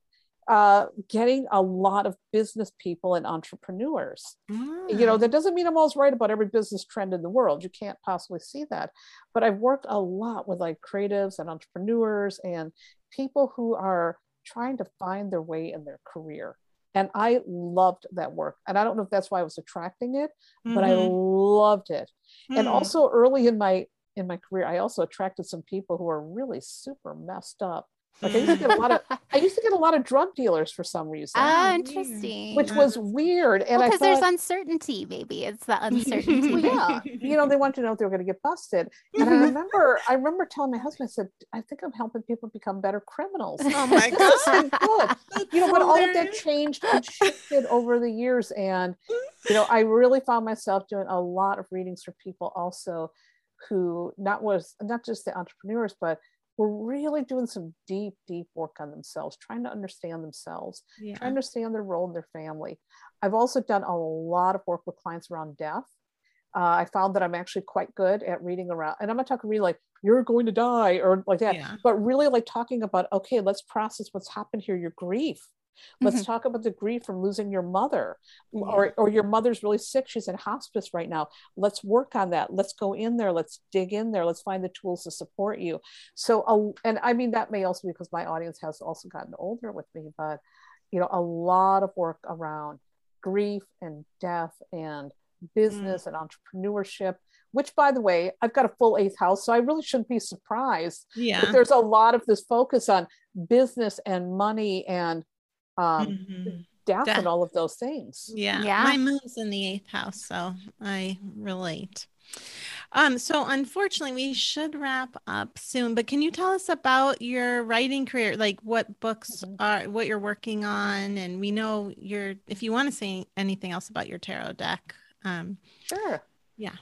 Speaker 3: uh, getting a lot of business people and entrepreneurs. You know,
Speaker 2: Ah.
Speaker 3: that doesn't mean I'm always right about every business trend in the world. You can't possibly see that. But I've worked a lot with like creatives and entrepreneurs and people who are trying to find their way in their career. And I loved that work. And I don't know if that's why I was attracting it, but I
Speaker 2: Mhm.
Speaker 3: loved it. And
Speaker 2: Hmm.
Speaker 3: also early in my in my career, I also attracted some people who are really super messed up. Like I used to get a lot of I used to get a lot of drug dealers for some reason,
Speaker 1: Ah, interesting.
Speaker 3: which was weird. And
Speaker 1: because
Speaker 3: thought,
Speaker 1: there's uncertainty. Maybe it's the uncertainty.
Speaker 3: well, yeah, you know, they wanted to know if they were going to get busted. And I remember, I remember telling my husband, I said, I think I'm helping people become better criminals.
Speaker 2: Oh my
Speaker 3: This
Speaker 2: god.
Speaker 3: good.
Speaker 2: That's
Speaker 3: You know, but all of that changed and shifted over the years. And, you know, I really found myself doing a lot of readings for people also who not was not just the entrepreneurs, but were really doing some deep, deep work on themselves, trying to understand themselves,
Speaker 2: Yeah.
Speaker 3: trying to understand their role in their family. I've also done a lot of work with clients around death. Uh, I found that I'm actually quite good at reading around, and I'm not talking really like you're going to die or like that,
Speaker 2: Yeah.
Speaker 3: but really like talking about okay, let's process what's happened here, your grief. Let's mm-hmm. talk about the grief from losing your mother, mm-hmm. or or your mother's really sick. She's in hospice right now. Let's work on that. Let's go in there. Let's dig in there. Let's find the tools to support you. So, and I mean that may also be because my audience has also gotten older with me, but you know, a lot of work around grief and death and mm. business and entrepreneurship. Which, by the way, I've got a full eighth house, so I really shouldn't be surprised
Speaker 2: Yeah.
Speaker 3: there's a lot of this focus on business and money and um,
Speaker 2: Mhm.
Speaker 3: death
Speaker 2: Death.
Speaker 3: and all of those things.
Speaker 2: Yeah.
Speaker 1: Yeah.
Speaker 2: My moon's in the eighth house, so I relate. Um, so unfortunately, we should wrap up soon, but can you tell us about your writing career? Like what books
Speaker 3: Mhm.
Speaker 2: are what you're working on? And we know you're if you want to say anything else about your tarot deck. Um,
Speaker 3: Sure.
Speaker 2: Yeah.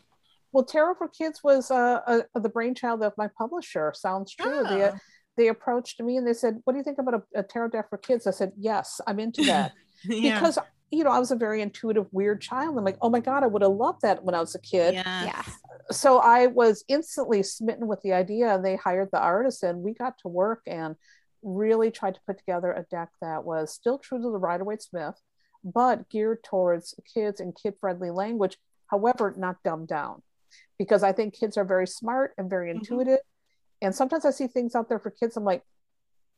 Speaker 3: Well, Tarot for Kids was uh, uh, the brainchild of my publisher. Sounds True. They,
Speaker 2: oh,
Speaker 3: they approached me and they said, "What do you think about a, a tarot deck for kids?" I said, "Yes, I'm into that."
Speaker 2: yeah.
Speaker 3: Because you know, I was a very intuitive, weird child. I'm like, "Oh my god, I would have loved that when I was a kid."
Speaker 2: Yes.
Speaker 1: Yeah.
Speaker 3: so I was instantly smitten with the idea, and they hired the artist, and we got to work and really tried to put together a deck that was still true to the Rider Waite Smith, but geared towards kids and kid-friendly language. However, not dumbed down, because I think kids are very smart and very
Speaker 2: Mhm.
Speaker 3: intuitive, and sometimes I see things out there for kids. I'm like,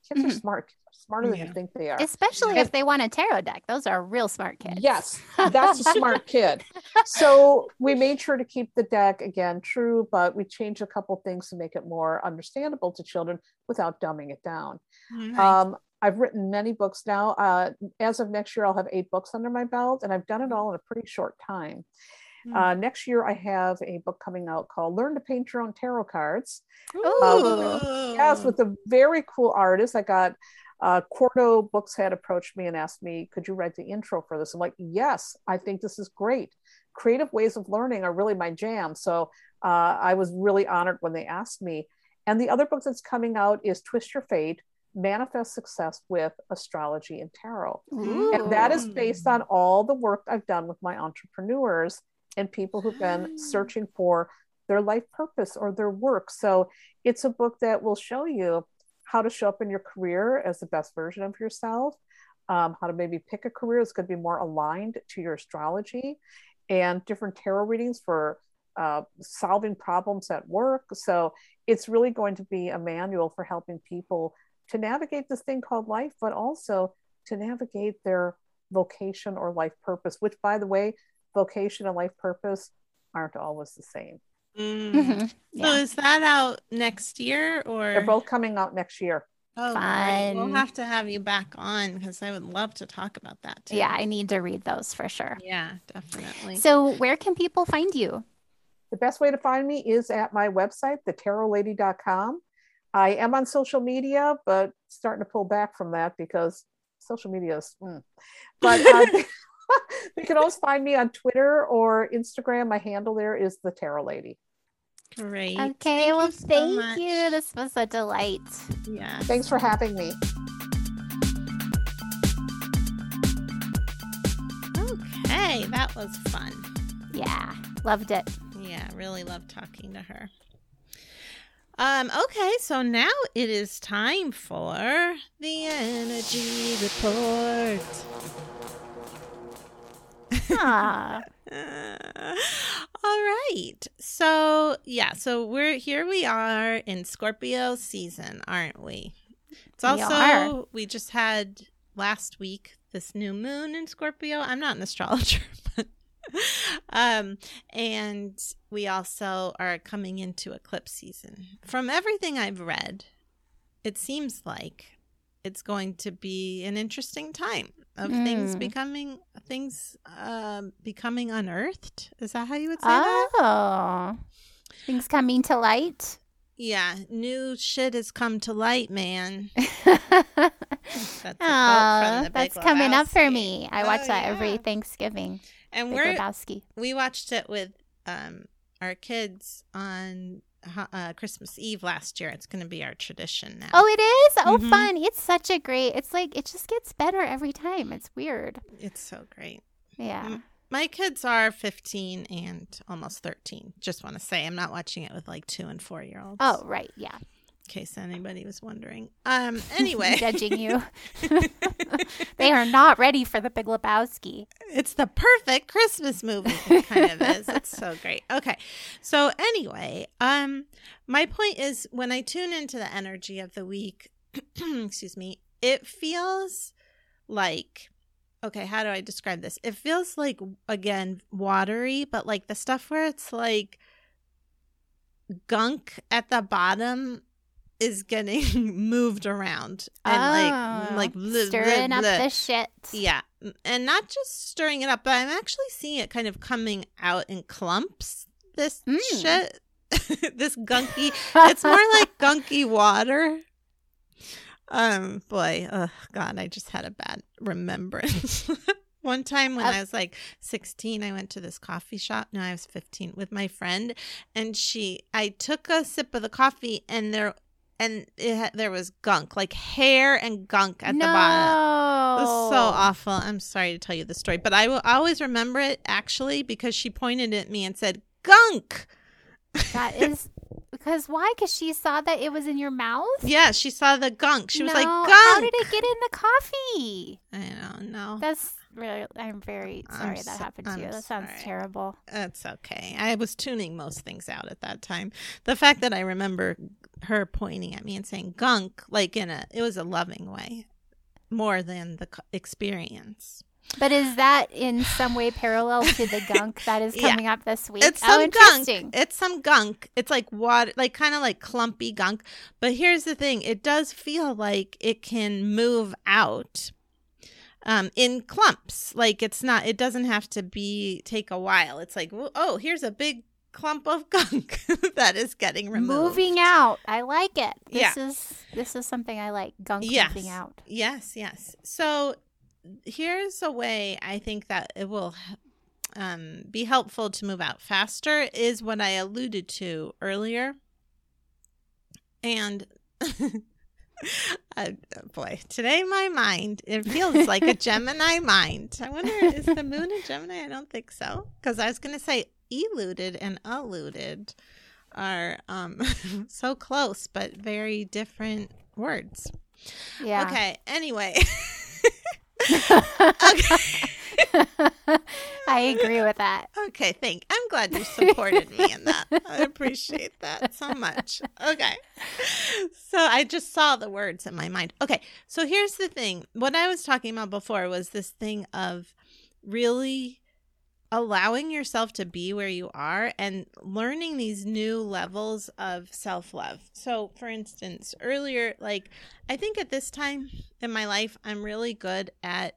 Speaker 3: kids are
Speaker 1: Mhm.
Speaker 3: smart, smarter than you think they are.
Speaker 1: Especially
Speaker 3: Yeah.
Speaker 1: if they want a tarot deck. Those are real smart kids.
Speaker 3: Yes, that's a smart kid. So we made sure to keep the deck again true, but we changed a couple things to make it more understandable to children without dumbing it down.
Speaker 2: Nice.
Speaker 3: Um, I've written many books now. Uh, as of next year, I'll have eight books under my belt, and I've done it all in a pretty short time.
Speaker 2: Mm.
Speaker 3: Uh, next year, I have a book coming out called Learn to Paint Your Own Tarot Cards.
Speaker 1: Ooh.
Speaker 3: Yes, with a very cool artist. I got uh, Quarto Books had approached me and asked me, could you write the intro for this? I'm like, yes, I think this is great. Creative ways of learning are really my jam. So uh, I was really honored when they asked me. And the other book that's coming out is Twist Your Fate Manifest Success with Astrology and Tarot.
Speaker 1: Ooh.
Speaker 3: And that is based on all the work I've done with my entrepreneurs and people who've been
Speaker 2: Ah.
Speaker 3: searching for their life purpose or their work. So it's a book that will show you how to show up in your career as the best version of yourself, um, how to maybe pick a career that's going to be more aligned to your astrology, and different tarot readings for uh, solving problems at work. So it's really going to be a manual for helping people to navigate this thing called life, but also to navigate their vocation or life purpose, which, by the way, vocation and life purpose aren't always the same.
Speaker 2: Mm.
Speaker 1: Mhm.
Speaker 2: So is that out next year or
Speaker 3: They're both coming out next year.
Speaker 2: Oh, great. We'll have to have you back on because I would love to talk about that too.
Speaker 1: Yeah, I need to read those for sure.
Speaker 2: Yeah, definitely.
Speaker 1: So, where can people find you?
Speaker 3: The best way to find me is at my website, thetarotlady.com. I am on social media, but starting to pull back from that because social media is. mm. But uh, they can always find me on Twitter or Instagram. My handle there is the Tarot Lady.
Speaker 2: Great.
Speaker 1: Okay,
Speaker 2: Thank
Speaker 1: well,
Speaker 2: you so
Speaker 1: thank
Speaker 2: much.
Speaker 1: you. This was a delight.
Speaker 2: Yeah.
Speaker 3: Thanks for having me.
Speaker 2: Okay, that was fun.
Speaker 1: Yeah, loved it.
Speaker 2: Yeah, really loved talking to her. Um, okay, so now it is time for the energy report.
Speaker 1: Aw.
Speaker 2: All right. So, yeah, so we're here we are in Scorpio season, aren't we? It's
Speaker 1: We
Speaker 2: also
Speaker 1: are.
Speaker 2: we just had last week this new moon in Scorpio. I'm not an astrologer, but um and we also are coming into eclipse season. From everything I've read, it seems like it's going to be an interesting time of things
Speaker 1: Mm.
Speaker 2: becoming things um becoming unearthed. Is that how you would say that?
Speaker 1: Oh, things coming to light.
Speaker 2: Yeah, new shit has come to light, man. That's a quote from The Big
Speaker 1: that's coming up for me. I
Speaker 2: Oh,
Speaker 1: watch that
Speaker 2: yeah.
Speaker 1: every Thanksgiving.
Speaker 2: And
Speaker 1: Big
Speaker 2: we're
Speaker 1: Lebowski.
Speaker 2: we watched it with um our kids on uh, Christmas Eve last year. It's going to be our tradition now.
Speaker 1: Oh, it is. Oh,
Speaker 2: Mhm.
Speaker 1: fun! It's such a great. It's like it just gets better every time. It's weird.
Speaker 2: it's so great.
Speaker 1: Yeah.
Speaker 2: My kids are 15 and almost 13. Just want to say I'm not watching it with like 2 and 4 year olds.
Speaker 1: Oh, right. Yeah.
Speaker 2: In case anybody was wondering. Um anyway,
Speaker 1: judging you. they are not ready for the Big Lebowski.
Speaker 2: it's the perfect Christmas movie. It kind of is. It's so great. Okay. So anyway, um my point is when I tune into the energy of the week, excuse me, it feels like okay, how do I describe this? It feels like again watery, but like the stuff where it's like gunk at the bottom is getting moved around and like
Speaker 1: Oh,
Speaker 2: like bleh,
Speaker 1: stirring
Speaker 2: bleh,
Speaker 1: up
Speaker 2: bleh.
Speaker 1: the shit.
Speaker 2: Yeah, and not just stirring it up, but I'm actually seeing it kind of coming out in clumps. This
Speaker 1: Mm.
Speaker 2: shit, this gunky. It's more like gunky water. Um, boy, oh God, I just had a bad remembrance. One time when
Speaker 1: Uh,
Speaker 2: I was like 16, I went to this coffee shop. No, I was 15 with my friend, and she, I took a sip of the coffee, and there, and it there was gunk, like hair and gunk at
Speaker 1: no.
Speaker 2: the bottom. It was so awful. I'm sorry to tell you the story, but I will always remember it actually because she pointed at me and said, "Gunk."
Speaker 1: That is because why? Because she saw that it was in your mouth.
Speaker 2: Yeah, she saw the gunk. She was like, "Gunk."
Speaker 1: How did it get in the coffee?
Speaker 2: I don't know.
Speaker 1: That's really. I'm very
Speaker 2: I'm
Speaker 1: sorry that
Speaker 2: so-
Speaker 1: happened to
Speaker 2: I'm
Speaker 1: you. That sounds
Speaker 2: sorry.
Speaker 1: terrible.
Speaker 2: That's okay. I was tuning most things out at that time. The fact that I remember her pointing at me and saying "gunk" like in a, it was a loving way, more than the experience.
Speaker 1: But is that in some way parallel to the gunk that is
Speaker 2: Yeah.
Speaker 1: coming up this week?
Speaker 2: It's
Speaker 1: oh,
Speaker 2: some
Speaker 1: interesting.
Speaker 2: gunk. It's some gunk. It's like water, like kind of like clumpy gunk. But here's the thing: it does feel like it can move out um, in clumps. Like it's not. It doesn't have to be take a while. It's like, oh, here's a big clump of gunk that is getting removed.
Speaker 1: Moving out. I like it. This
Speaker 2: Yeah.
Speaker 1: is this is something I like. Gunk
Speaker 2: Yes.
Speaker 1: moving out.
Speaker 2: Yes, yes. So here's a way I think that it will um, be helpful to move out faster is what I alluded to earlier. And uh, boy, today my mind, it feels like a Gemini mind. I wonder, is the moon a Gemini? I don't think so. Because I was going to say eluded and eluded are um, so close, but very different words.
Speaker 1: Yeah.
Speaker 2: Okay. Anyway.
Speaker 1: I agree with that.
Speaker 2: Okay. Thank. I'm glad you supported me in that. I appreciate that so much. Okay. So I just saw the words in my mind. Okay. So here's the thing. What I was talking about before was this thing of really allowing yourself to be where you are and learning these new levels of self-love. So for instance, earlier like I think at this time in my life I'm really good at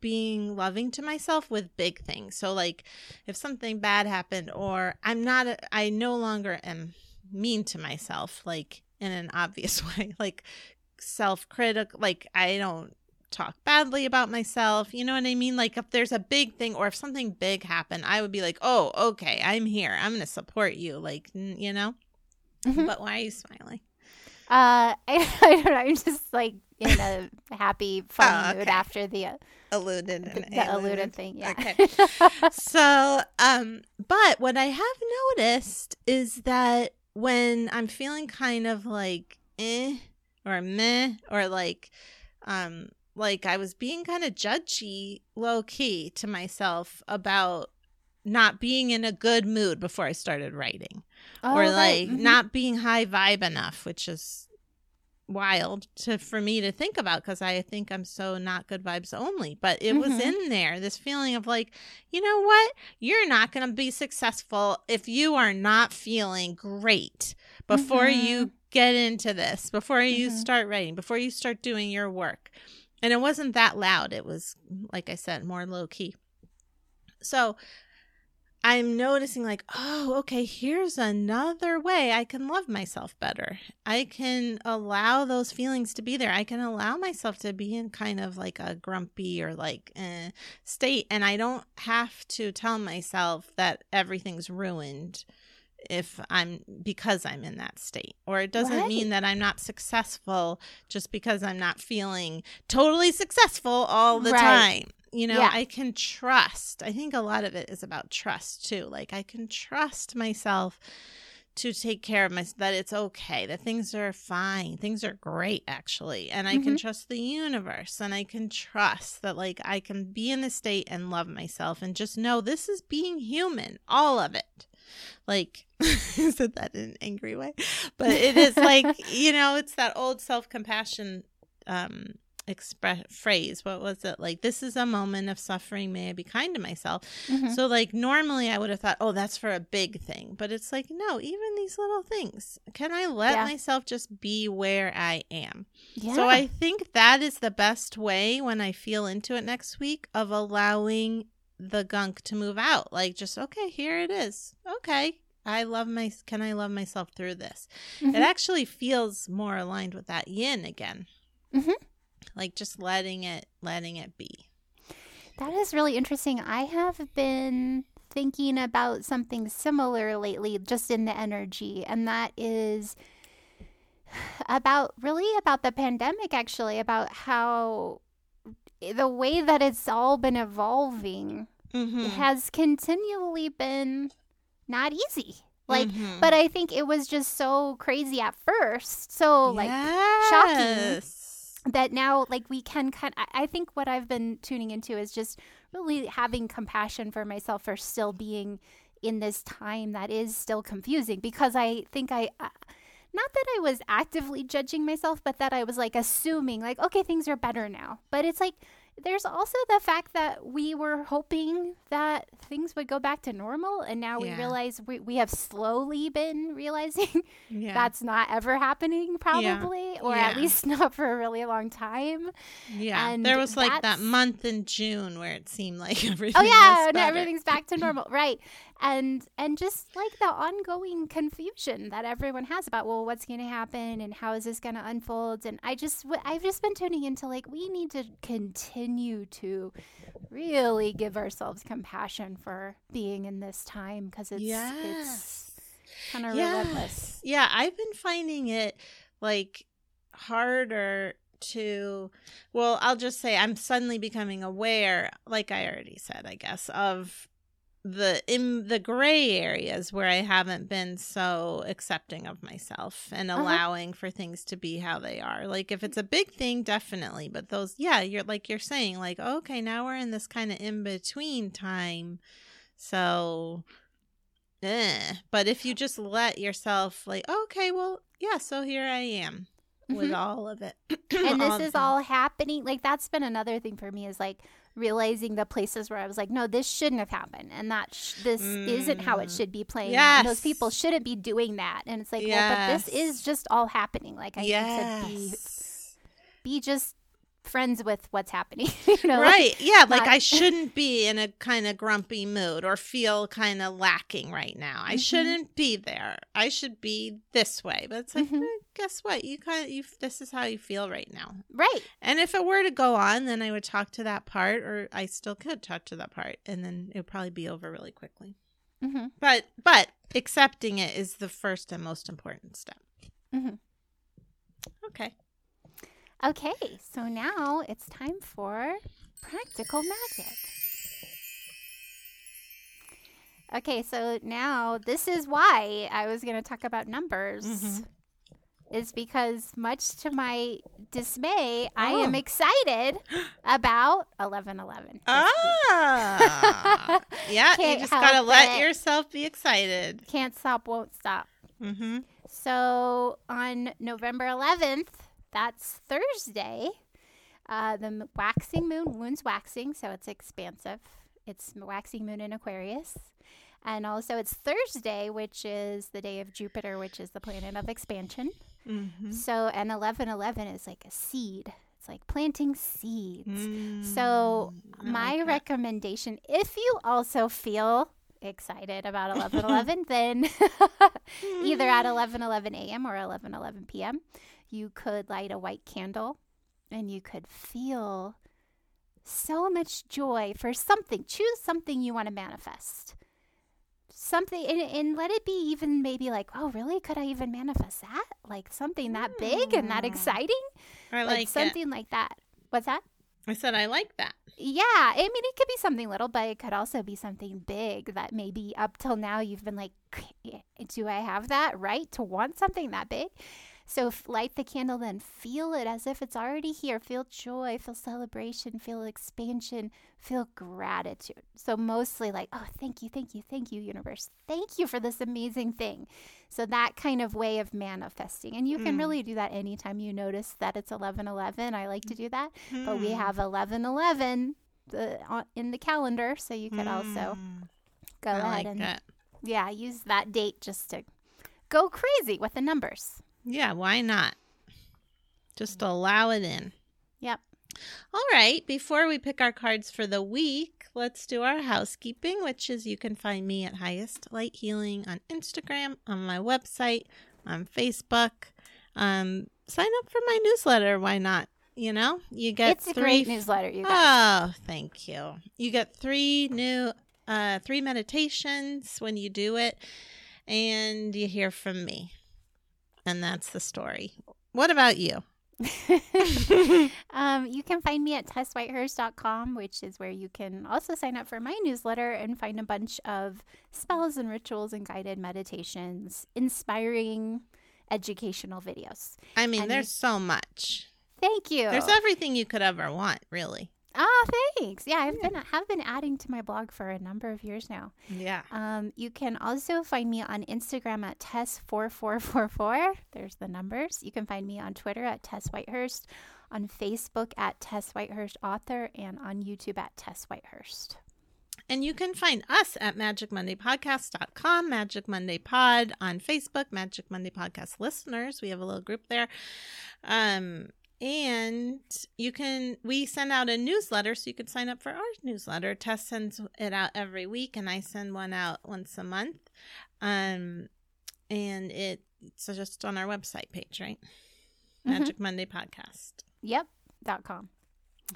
Speaker 2: being loving to myself with big things. So like if something bad happened or I'm not a, I no longer am mean to myself like in an obvious way like self-critical like I don't talk badly about myself. You know what I mean? Like if there's a big thing or if something big happened, I would be like, "Oh, okay, I'm here. I'm going to support you." Like, you know?
Speaker 1: Mhm.
Speaker 2: But why are you smiling?
Speaker 1: Uh, I, I don't know. I'm just like in a happy, funny
Speaker 2: Oh,
Speaker 1: mood after the uh,
Speaker 2: Alluded
Speaker 1: the, the alluded thing. Yeah.
Speaker 2: Okay. so, um, but what I have noticed is that when I'm feeling kind of like eh or meh or like, um, like I was being kind of judgy, low key to myself about not being in a good mood before I started writing
Speaker 1: Oh,
Speaker 2: or like
Speaker 1: Mhm.
Speaker 2: not being high vibe enough, which is wild to for me to think about because I think I'm so not good vibes only. But it was
Speaker 1: Mhm.
Speaker 2: in there, this feeling of like, you know what? You're not gonna be successful if you are not feeling great before you get into this, before you
Speaker 1: Mhm.
Speaker 2: start writing, before you start doing your work. And it wasn't that loud. It was, like I said, more low key. So I'm noticing, like, oh, okay, here's another way I can love myself better. I can allow those feelings to be there. I can allow myself to be in kind of like a grumpy or like eh, state. And I don't have to tell myself that everything's ruined if I'm because I'm in that state. Or it doesn't
Speaker 1: Right.
Speaker 2: mean that I'm not successful just because I'm not feeling totally successful all the
Speaker 1: Right.
Speaker 2: time. You know,
Speaker 1: Yeah.
Speaker 2: I can trust. I think a lot of it is about trust too. Like I can trust myself to take care of myself that it's okay that things are fine things are great actually and i can trust the universe and i can trust that like i can be in the state and love myself and just know this is being human all of it like I said that in an angry way but it is like you know it's that old self-compassion um express phrase what was it like this is a moment of suffering may i be kind to myself
Speaker 1: Mhm.
Speaker 2: so like normally I would have thought, oh, that's for a big thing, but it's like no, even these little things. Can I let
Speaker 1: Yeah.
Speaker 2: myself just be where I am?
Speaker 1: yeah.
Speaker 2: So I think that is the best way when I feel into it next week of allowing the gunk to move out. Like just okay, here it is. Okay. I love my can I love myself through this?
Speaker 1: Mhm.
Speaker 2: It actually feels more aligned with that yin again.
Speaker 1: Mhm.
Speaker 2: Like just letting it letting it be.
Speaker 1: That is really interesting. I have been thinking about something similar lately, just in the energy, and that is about really about the pandemic, actually, about how the way that it's all been evolving
Speaker 2: Mhm.
Speaker 1: has continually been not easy. Like,
Speaker 2: Mhm.
Speaker 1: but I think it was just so crazy at first. So, like, shocking. That now like we can kind I I think what I've been tuning into is just really having compassion for myself for still being in this time that is still confusing because I think I uh, not that I was actively judging myself but that I was like assuming like okay things are better now. But it's like there's also the fact that we were hoping that things would go back to normal and now we realize we, we have slowly been realizing
Speaker 2: Yeah.
Speaker 1: that's not ever happening probably or at least not for a really long time
Speaker 2: yeah.
Speaker 1: and
Speaker 2: there was like that month in June where it seemed like everything.
Speaker 1: oh yeah and everything's back to normal right and and just like the ongoing confusion that everyone has about well what's going to happen and how is this going to unfold? And i just w- i've just been tuning into like we need to continue to really give ourselves compassion for being in this time because it's it's kind of
Speaker 2: Yes.
Speaker 1: relentless.
Speaker 2: Yeah, I've been finding it like harder to well, I'll just say I'm suddenly becoming aware, like I already said, I guess, of the in the gray areas where I haven't been so accepting of myself and
Speaker 1: Uh-huh.
Speaker 2: allowing for things to be how they are. Like if it's a big thing, definitely. But those yeah, you're like you're saying, like, okay, now we're in this kind of in between time. So eh. but if you just let yourself like, okay, well, yeah, so here I am with
Speaker 1: Mhm.
Speaker 2: all of it.
Speaker 1: and this is all happening like that's been another thing for me is like realizing the places where i was like no this shouldn't have happened. And that sh- this isn't how it
Speaker 2: Mm.
Speaker 1: should be playing. And those people shouldn't be doing that. And it's like well but this is just all happening. Like i need to be be just friends with what's happening. you know,
Speaker 2: right. Yeah. Like
Speaker 1: not-
Speaker 2: I shouldn't be in a kind of grumpy mood or feel kind of lacking right now. I
Speaker 1: Mhm.
Speaker 2: shouldn't be there. I should be this way. But it's like,
Speaker 1: Mhm.
Speaker 2: eh, guess what? You kind of, you, this is how you feel right now.
Speaker 1: Right.
Speaker 2: And if it were to go on, then I would talk to that part, or I still could talk to that part, and then it would probably be over really quickly.
Speaker 1: hmm
Speaker 2: But but accepting it is the first and most important step.
Speaker 1: Mhm.
Speaker 2: Okay.
Speaker 1: Okay, so now it's time for practical magic. Okay, so now this is why I was going to talk about numbers.
Speaker 2: Mhm.
Speaker 1: Is because, much to my dismay, I am
Speaker 2: Oh.
Speaker 1: excited about 1111.
Speaker 2: Ah, yeah. You just gotta let
Speaker 1: it.
Speaker 2: yourself be excited.
Speaker 1: Can't stop, won't stop.
Speaker 2: Mm-hmm.
Speaker 1: So on November 11th, that's Thursday, uh, the waxing moon, moon's waxing, so it's expansive. It's waxing moon in Aquarius. And also it's Thursday, which is the day of Jupiter, which is the planet of expansion.
Speaker 2: Mm-hmm.
Speaker 1: So, and 1111 is like a seed. It's like planting seeds. So,
Speaker 2: Mm, I
Speaker 1: My
Speaker 2: like
Speaker 1: recommendation, if you also feel excited about 1111, then either at 11:11 a.m. or 11:11 p.m. You could light a white candle and you could feel so much joy for something. Choose something you want to manifest. Something and, and let it be even maybe like, oh, really? Could I even manifest that? Like something that big and that
Speaker 2: Mm.
Speaker 1: exciting?
Speaker 2: I
Speaker 1: Like,
Speaker 2: like it.
Speaker 1: something like that. What's that?
Speaker 2: I said I like that.
Speaker 1: Yeah, I mean, it could be something little, but it could also be something big that maybe up till now you've been like, do I have that right to want something that big? So f- light the candle, then feel it as if it's already here. Feel joy, feel celebration, feel expansion, feel gratitude. So mostly like, oh, thank you, thank you, thank you, universe. Thank you for this amazing thing. So that kind of way of manifesting. And you can
Speaker 2: Mm.
Speaker 1: really do that anytime you notice that it's 1111. I like to do that but we
Speaker 2: Mm.
Speaker 1: have 1111 the, on, in the calendar so you could also
Speaker 2: Mm.
Speaker 1: go
Speaker 2: I
Speaker 1: ahead
Speaker 2: like
Speaker 1: and
Speaker 2: that.
Speaker 1: yeah use that date just to go crazy with the numbers
Speaker 2: Yeah, why not? Just allow it in.
Speaker 1: yep
Speaker 2: All right, before we pick our cards for the week, let's do our housekeeping, which is you can find me at Highest Light Healing on Instagram, on my website, on Facebook. Um, sign up for my newsletter. Why not? You know, you get
Speaker 1: it's a
Speaker 2: three
Speaker 1: great newsletter you guys
Speaker 2: Oh, thank you. You get three new uh three meditations when you do it and you hear from me. And that's the story. What about you?
Speaker 1: um, you can find me at tesswhitehurst.com which is where you can also sign up for my newsletter and find a bunch of spells and rituals and guided meditations inspiring educational videos
Speaker 2: I mean,
Speaker 1: And
Speaker 2: there's so much.
Speaker 1: thank you
Speaker 2: There's everything you could ever want, really.
Speaker 1: Oh thanks yeah i've been have been adding to my blog for a number of years now
Speaker 2: Yeah.
Speaker 1: Um, you can also find me on Instagram at Tess4444. There's the numbers. You can find me on Twitter at Tess Whitehurst, on Facebook at Tess Whitehurst Author, and on YouTube at Tess Whitehurst.
Speaker 2: And you can find us at magicmondaypodcast.com, Magic Monday Pod on Facebook, Magic Monday Podcast listeners. We have a little group there. Um, and you can, we send out a newsletter, so you could sign up for our newsletter. Tess sends it out every week, and I send one out once a month. Um, and it, it's just on our website page, right?
Speaker 1: Mhm.
Speaker 2: Magic Monday Podcast
Speaker 1: Yep. Dot com.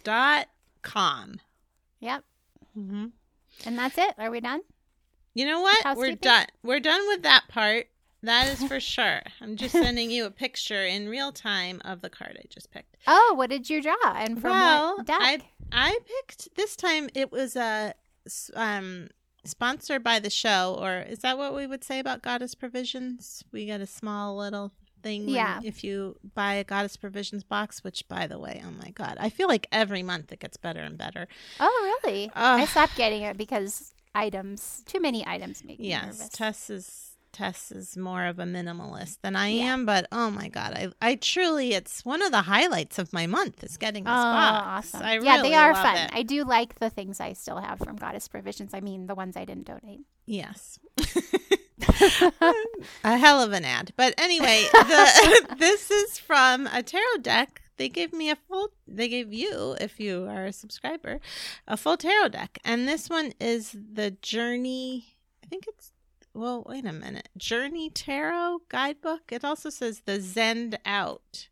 Speaker 2: dot com.
Speaker 1: Yep.
Speaker 2: Mm-hmm.
Speaker 1: And that's it. Are we done?
Speaker 2: You know what? We're done. We're done with that part. That is for sure. I'm just sending you a picture in real time of the card I just picked.
Speaker 1: Oh, what did you draw? And from
Speaker 2: Well,
Speaker 1: what deck?
Speaker 2: I I picked this time. It was a um sponsored by the show, or is that what we would say about Goddess Provisions? We get a small little thing.
Speaker 1: Yeah.
Speaker 2: If you buy a Goddess Provisions box, which by the way, oh my god, I feel like every month it gets better and better.
Speaker 1: oh, really? I stopped getting it because items, too many items make me
Speaker 2: Yes,
Speaker 1: nervous.
Speaker 2: Tess is Tess is more of a minimalist than I
Speaker 1: Yeah.
Speaker 2: am, but oh my god, I I truly it's one of the highlights of my month is getting this
Speaker 1: Oh,
Speaker 2: box.
Speaker 1: awesome.
Speaker 2: I
Speaker 1: yeah,
Speaker 2: really
Speaker 1: they are fun.
Speaker 2: it.
Speaker 1: I do like the things I still have from Goddess Provisions. I mean, the ones I didn't donate.
Speaker 2: Yes. a hell of an ad. But anyway, the, this is from a tarot deck they gave me a full. They gave you, if you are a subscriber, a full tarot deck, and this one is the Journey. I think it's. Well, wait a minute. Journey Tarot Guidebook. It also says the Zenned Out.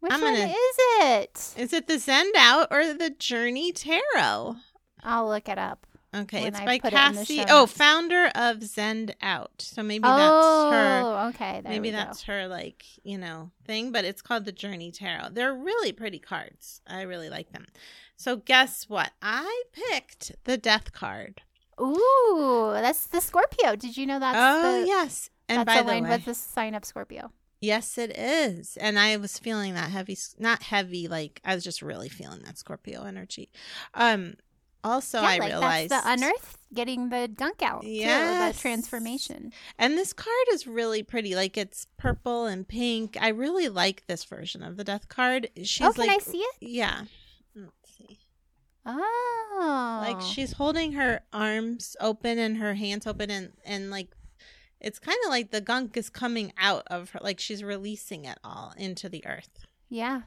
Speaker 1: Which
Speaker 2: I'm
Speaker 1: one
Speaker 2: gonna-
Speaker 1: is it?
Speaker 2: Is it the Zenned Out or the Journey Tarot?
Speaker 1: I'll look it up.
Speaker 2: Okay, it's
Speaker 1: I
Speaker 2: by
Speaker 1: put it
Speaker 2: Cassie. Oh, founder of Zenned Out. So maybe
Speaker 1: oh,
Speaker 2: that's her.
Speaker 1: Oh, okay. There
Speaker 2: maybe that's
Speaker 1: go.
Speaker 2: her like you know thing, but it's called the Journey Tarot. They're really pretty cards. I really like them. So guess what? I picked the Death card.
Speaker 1: Ooh, that's the Scorpio. Did you know that's
Speaker 2: oh
Speaker 1: the,
Speaker 2: yes, and
Speaker 1: that's
Speaker 2: by the way,
Speaker 1: with the sign of Scorpio?
Speaker 2: yes, it is. And I was feeling that heavy, not heavy, like I was just really feeling that Scorpio energy. Um. Also,
Speaker 1: yeah,
Speaker 2: I
Speaker 1: like
Speaker 2: realized
Speaker 1: that's the unearth, getting the gunk out.
Speaker 2: Yeah.
Speaker 1: The transformation.
Speaker 2: And this card is really pretty. Like it's purple and pink. I really like this version of the death card. She's
Speaker 1: oh, can
Speaker 2: like
Speaker 1: I see it?
Speaker 2: Yeah.
Speaker 1: Oh,
Speaker 2: Like she's holding her arms open and her hands open and and like it's kind of like the gunk is coming out of her like she's releasing it all into the earth.
Speaker 1: yeah.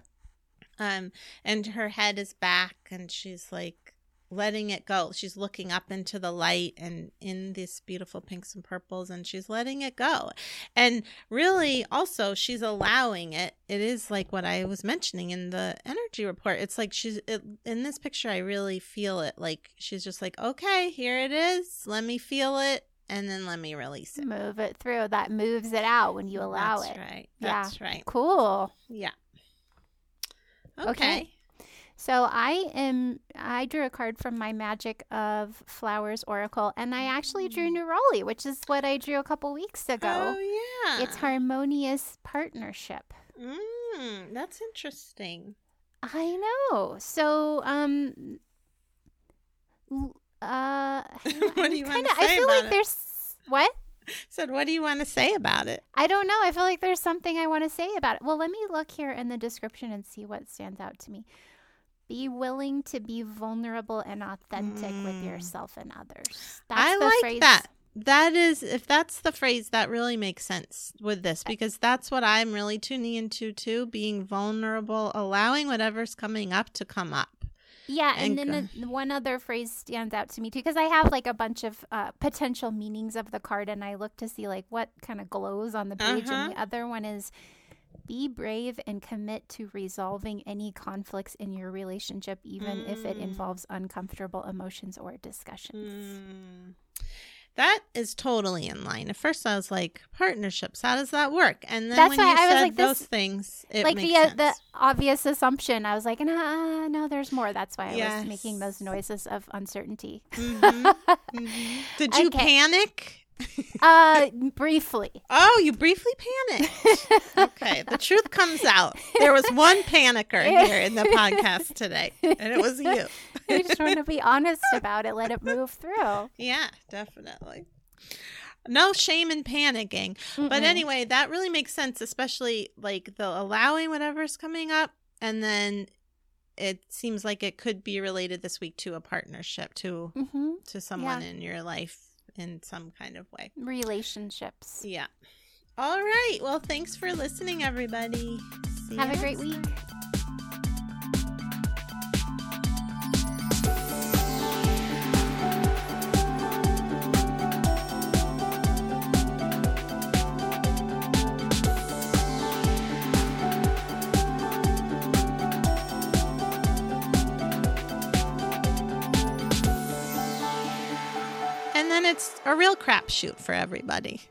Speaker 2: Um and her head is back and she's like letting it go. She's looking up into the light and in these beautiful pinks and purples and she's letting it go. And really also she's allowing it. It is like what I was mentioning in the energy report. It's like she's it, in this picture I really feel it like she's just like, "Okay, here it is. Let me feel it and then let me release it."
Speaker 1: Move it through. That moves it out when you allow
Speaker 2: That's
Speaker 1: it.
Speaker 2: That's right.
Speaker 1: Yeah.
Speaker 2: That's right.
Speaker 1: Cool.
Speaker 2: Yeah.
Speaker 1: Okay.
Speaker 2: Okay.
Speaker 1: So I am. I drew a card from my Magic of Flowers Oracle, and I actually drew Neroli, which is what I drew a couple weeks ago.
Speaker 2: Mm. Oh yeah.
Speaker 1: It's harmonious partnership.
Speaker 2: Mm, that's interesting.
Speaker 1: I know. So, um, uh,
Speaker 2: What do you
Speaker 1: kinda,
Speaker 2: say
Speaker 1: I feel like
Speaker 2: it?
Speaker 1: there's what?
Speaker 2: Said, what do you want to say about it?
Speaker 1: I don't know. I feel like there's something I want to say about it. Well, let me look here in the description and see what stands out to me. Be willing to be vulnerable and authentic with
Speaker 2: Mm.
Speaker 1: yourself and others.
Speaker 2: I
Speaker 1: the
Speaker 2: like
Speaker 1: phrase-
Speaker 2: that. That is, if that's the phrase, that really makes sense with this because that's what I'm really tuning into too. Being vulnerable, allowing whatever's coming up to come up.
Speaker 1: Yeah, and,
Speaker 2: And
Speaker 1: then the, one other phrase stands out to me too because I have like a bunch of uh, potential meanings of the card, and I look to see like what kind of glows on the page.
Speaker 2: Uh-huh.
Speaker 1: And the other one is be brave and commit to resolving any conflicts in your relationship, even if it
Speaker 2: Mm.
Speaker 1: involves uncomfortable emotions or discussions.
Speaker 2: Mm. That is totally in line. At first, I was like, partnerships. How does that work? And then
Speaker 1: That's
Speaker 2: when
Speaker 1: why
Speaker 2: you
Speaker 1: I was
Speaker 2: said
Speaker 1: like,
Speaker 2: those things, it
Speaker 1: like the
Speaker 2: sense.
Speaker 1: the obvious assumption, I was like, nah, no, there's more. That's why I
Speaker 2: Yes.
Speaker 1: was making those noises of uncertainty.
Speaker 2: Mhm, mhm. Did you
Speaker 1: Okay.
Speaker 2: panic?
Speaker 1: Uh, briefly.
Speaker 2: Oh, you briefly panicked. Okay, the truth comes out. There was one panicker here in the podcast today, and it was you.
Speaker 1: I just want to be honest about it. Let it move through.
Speaker 2: Yeah, definitely. No shame in panicking. But
Speaker 1: Mm-mm.
Speaker 2: anyway, that really makes sense, especially like the allowing whatever's coming up. And then it seems like it could be related this week to a partnership, to
Speaker 1: Mhm.
Speaker 2: to someone
Speaker 1: Yeah.
Speaker 2: in your life in some kind of way.
Speaker 1: relationships.
Speaker 2: Yeah. All right. Well, thanks for listening, everybody. See
Speaker 1: Have a great
Speaker 2: next
Speaker 1: week.
Speaker 2: It's a real crapshoot for everybody.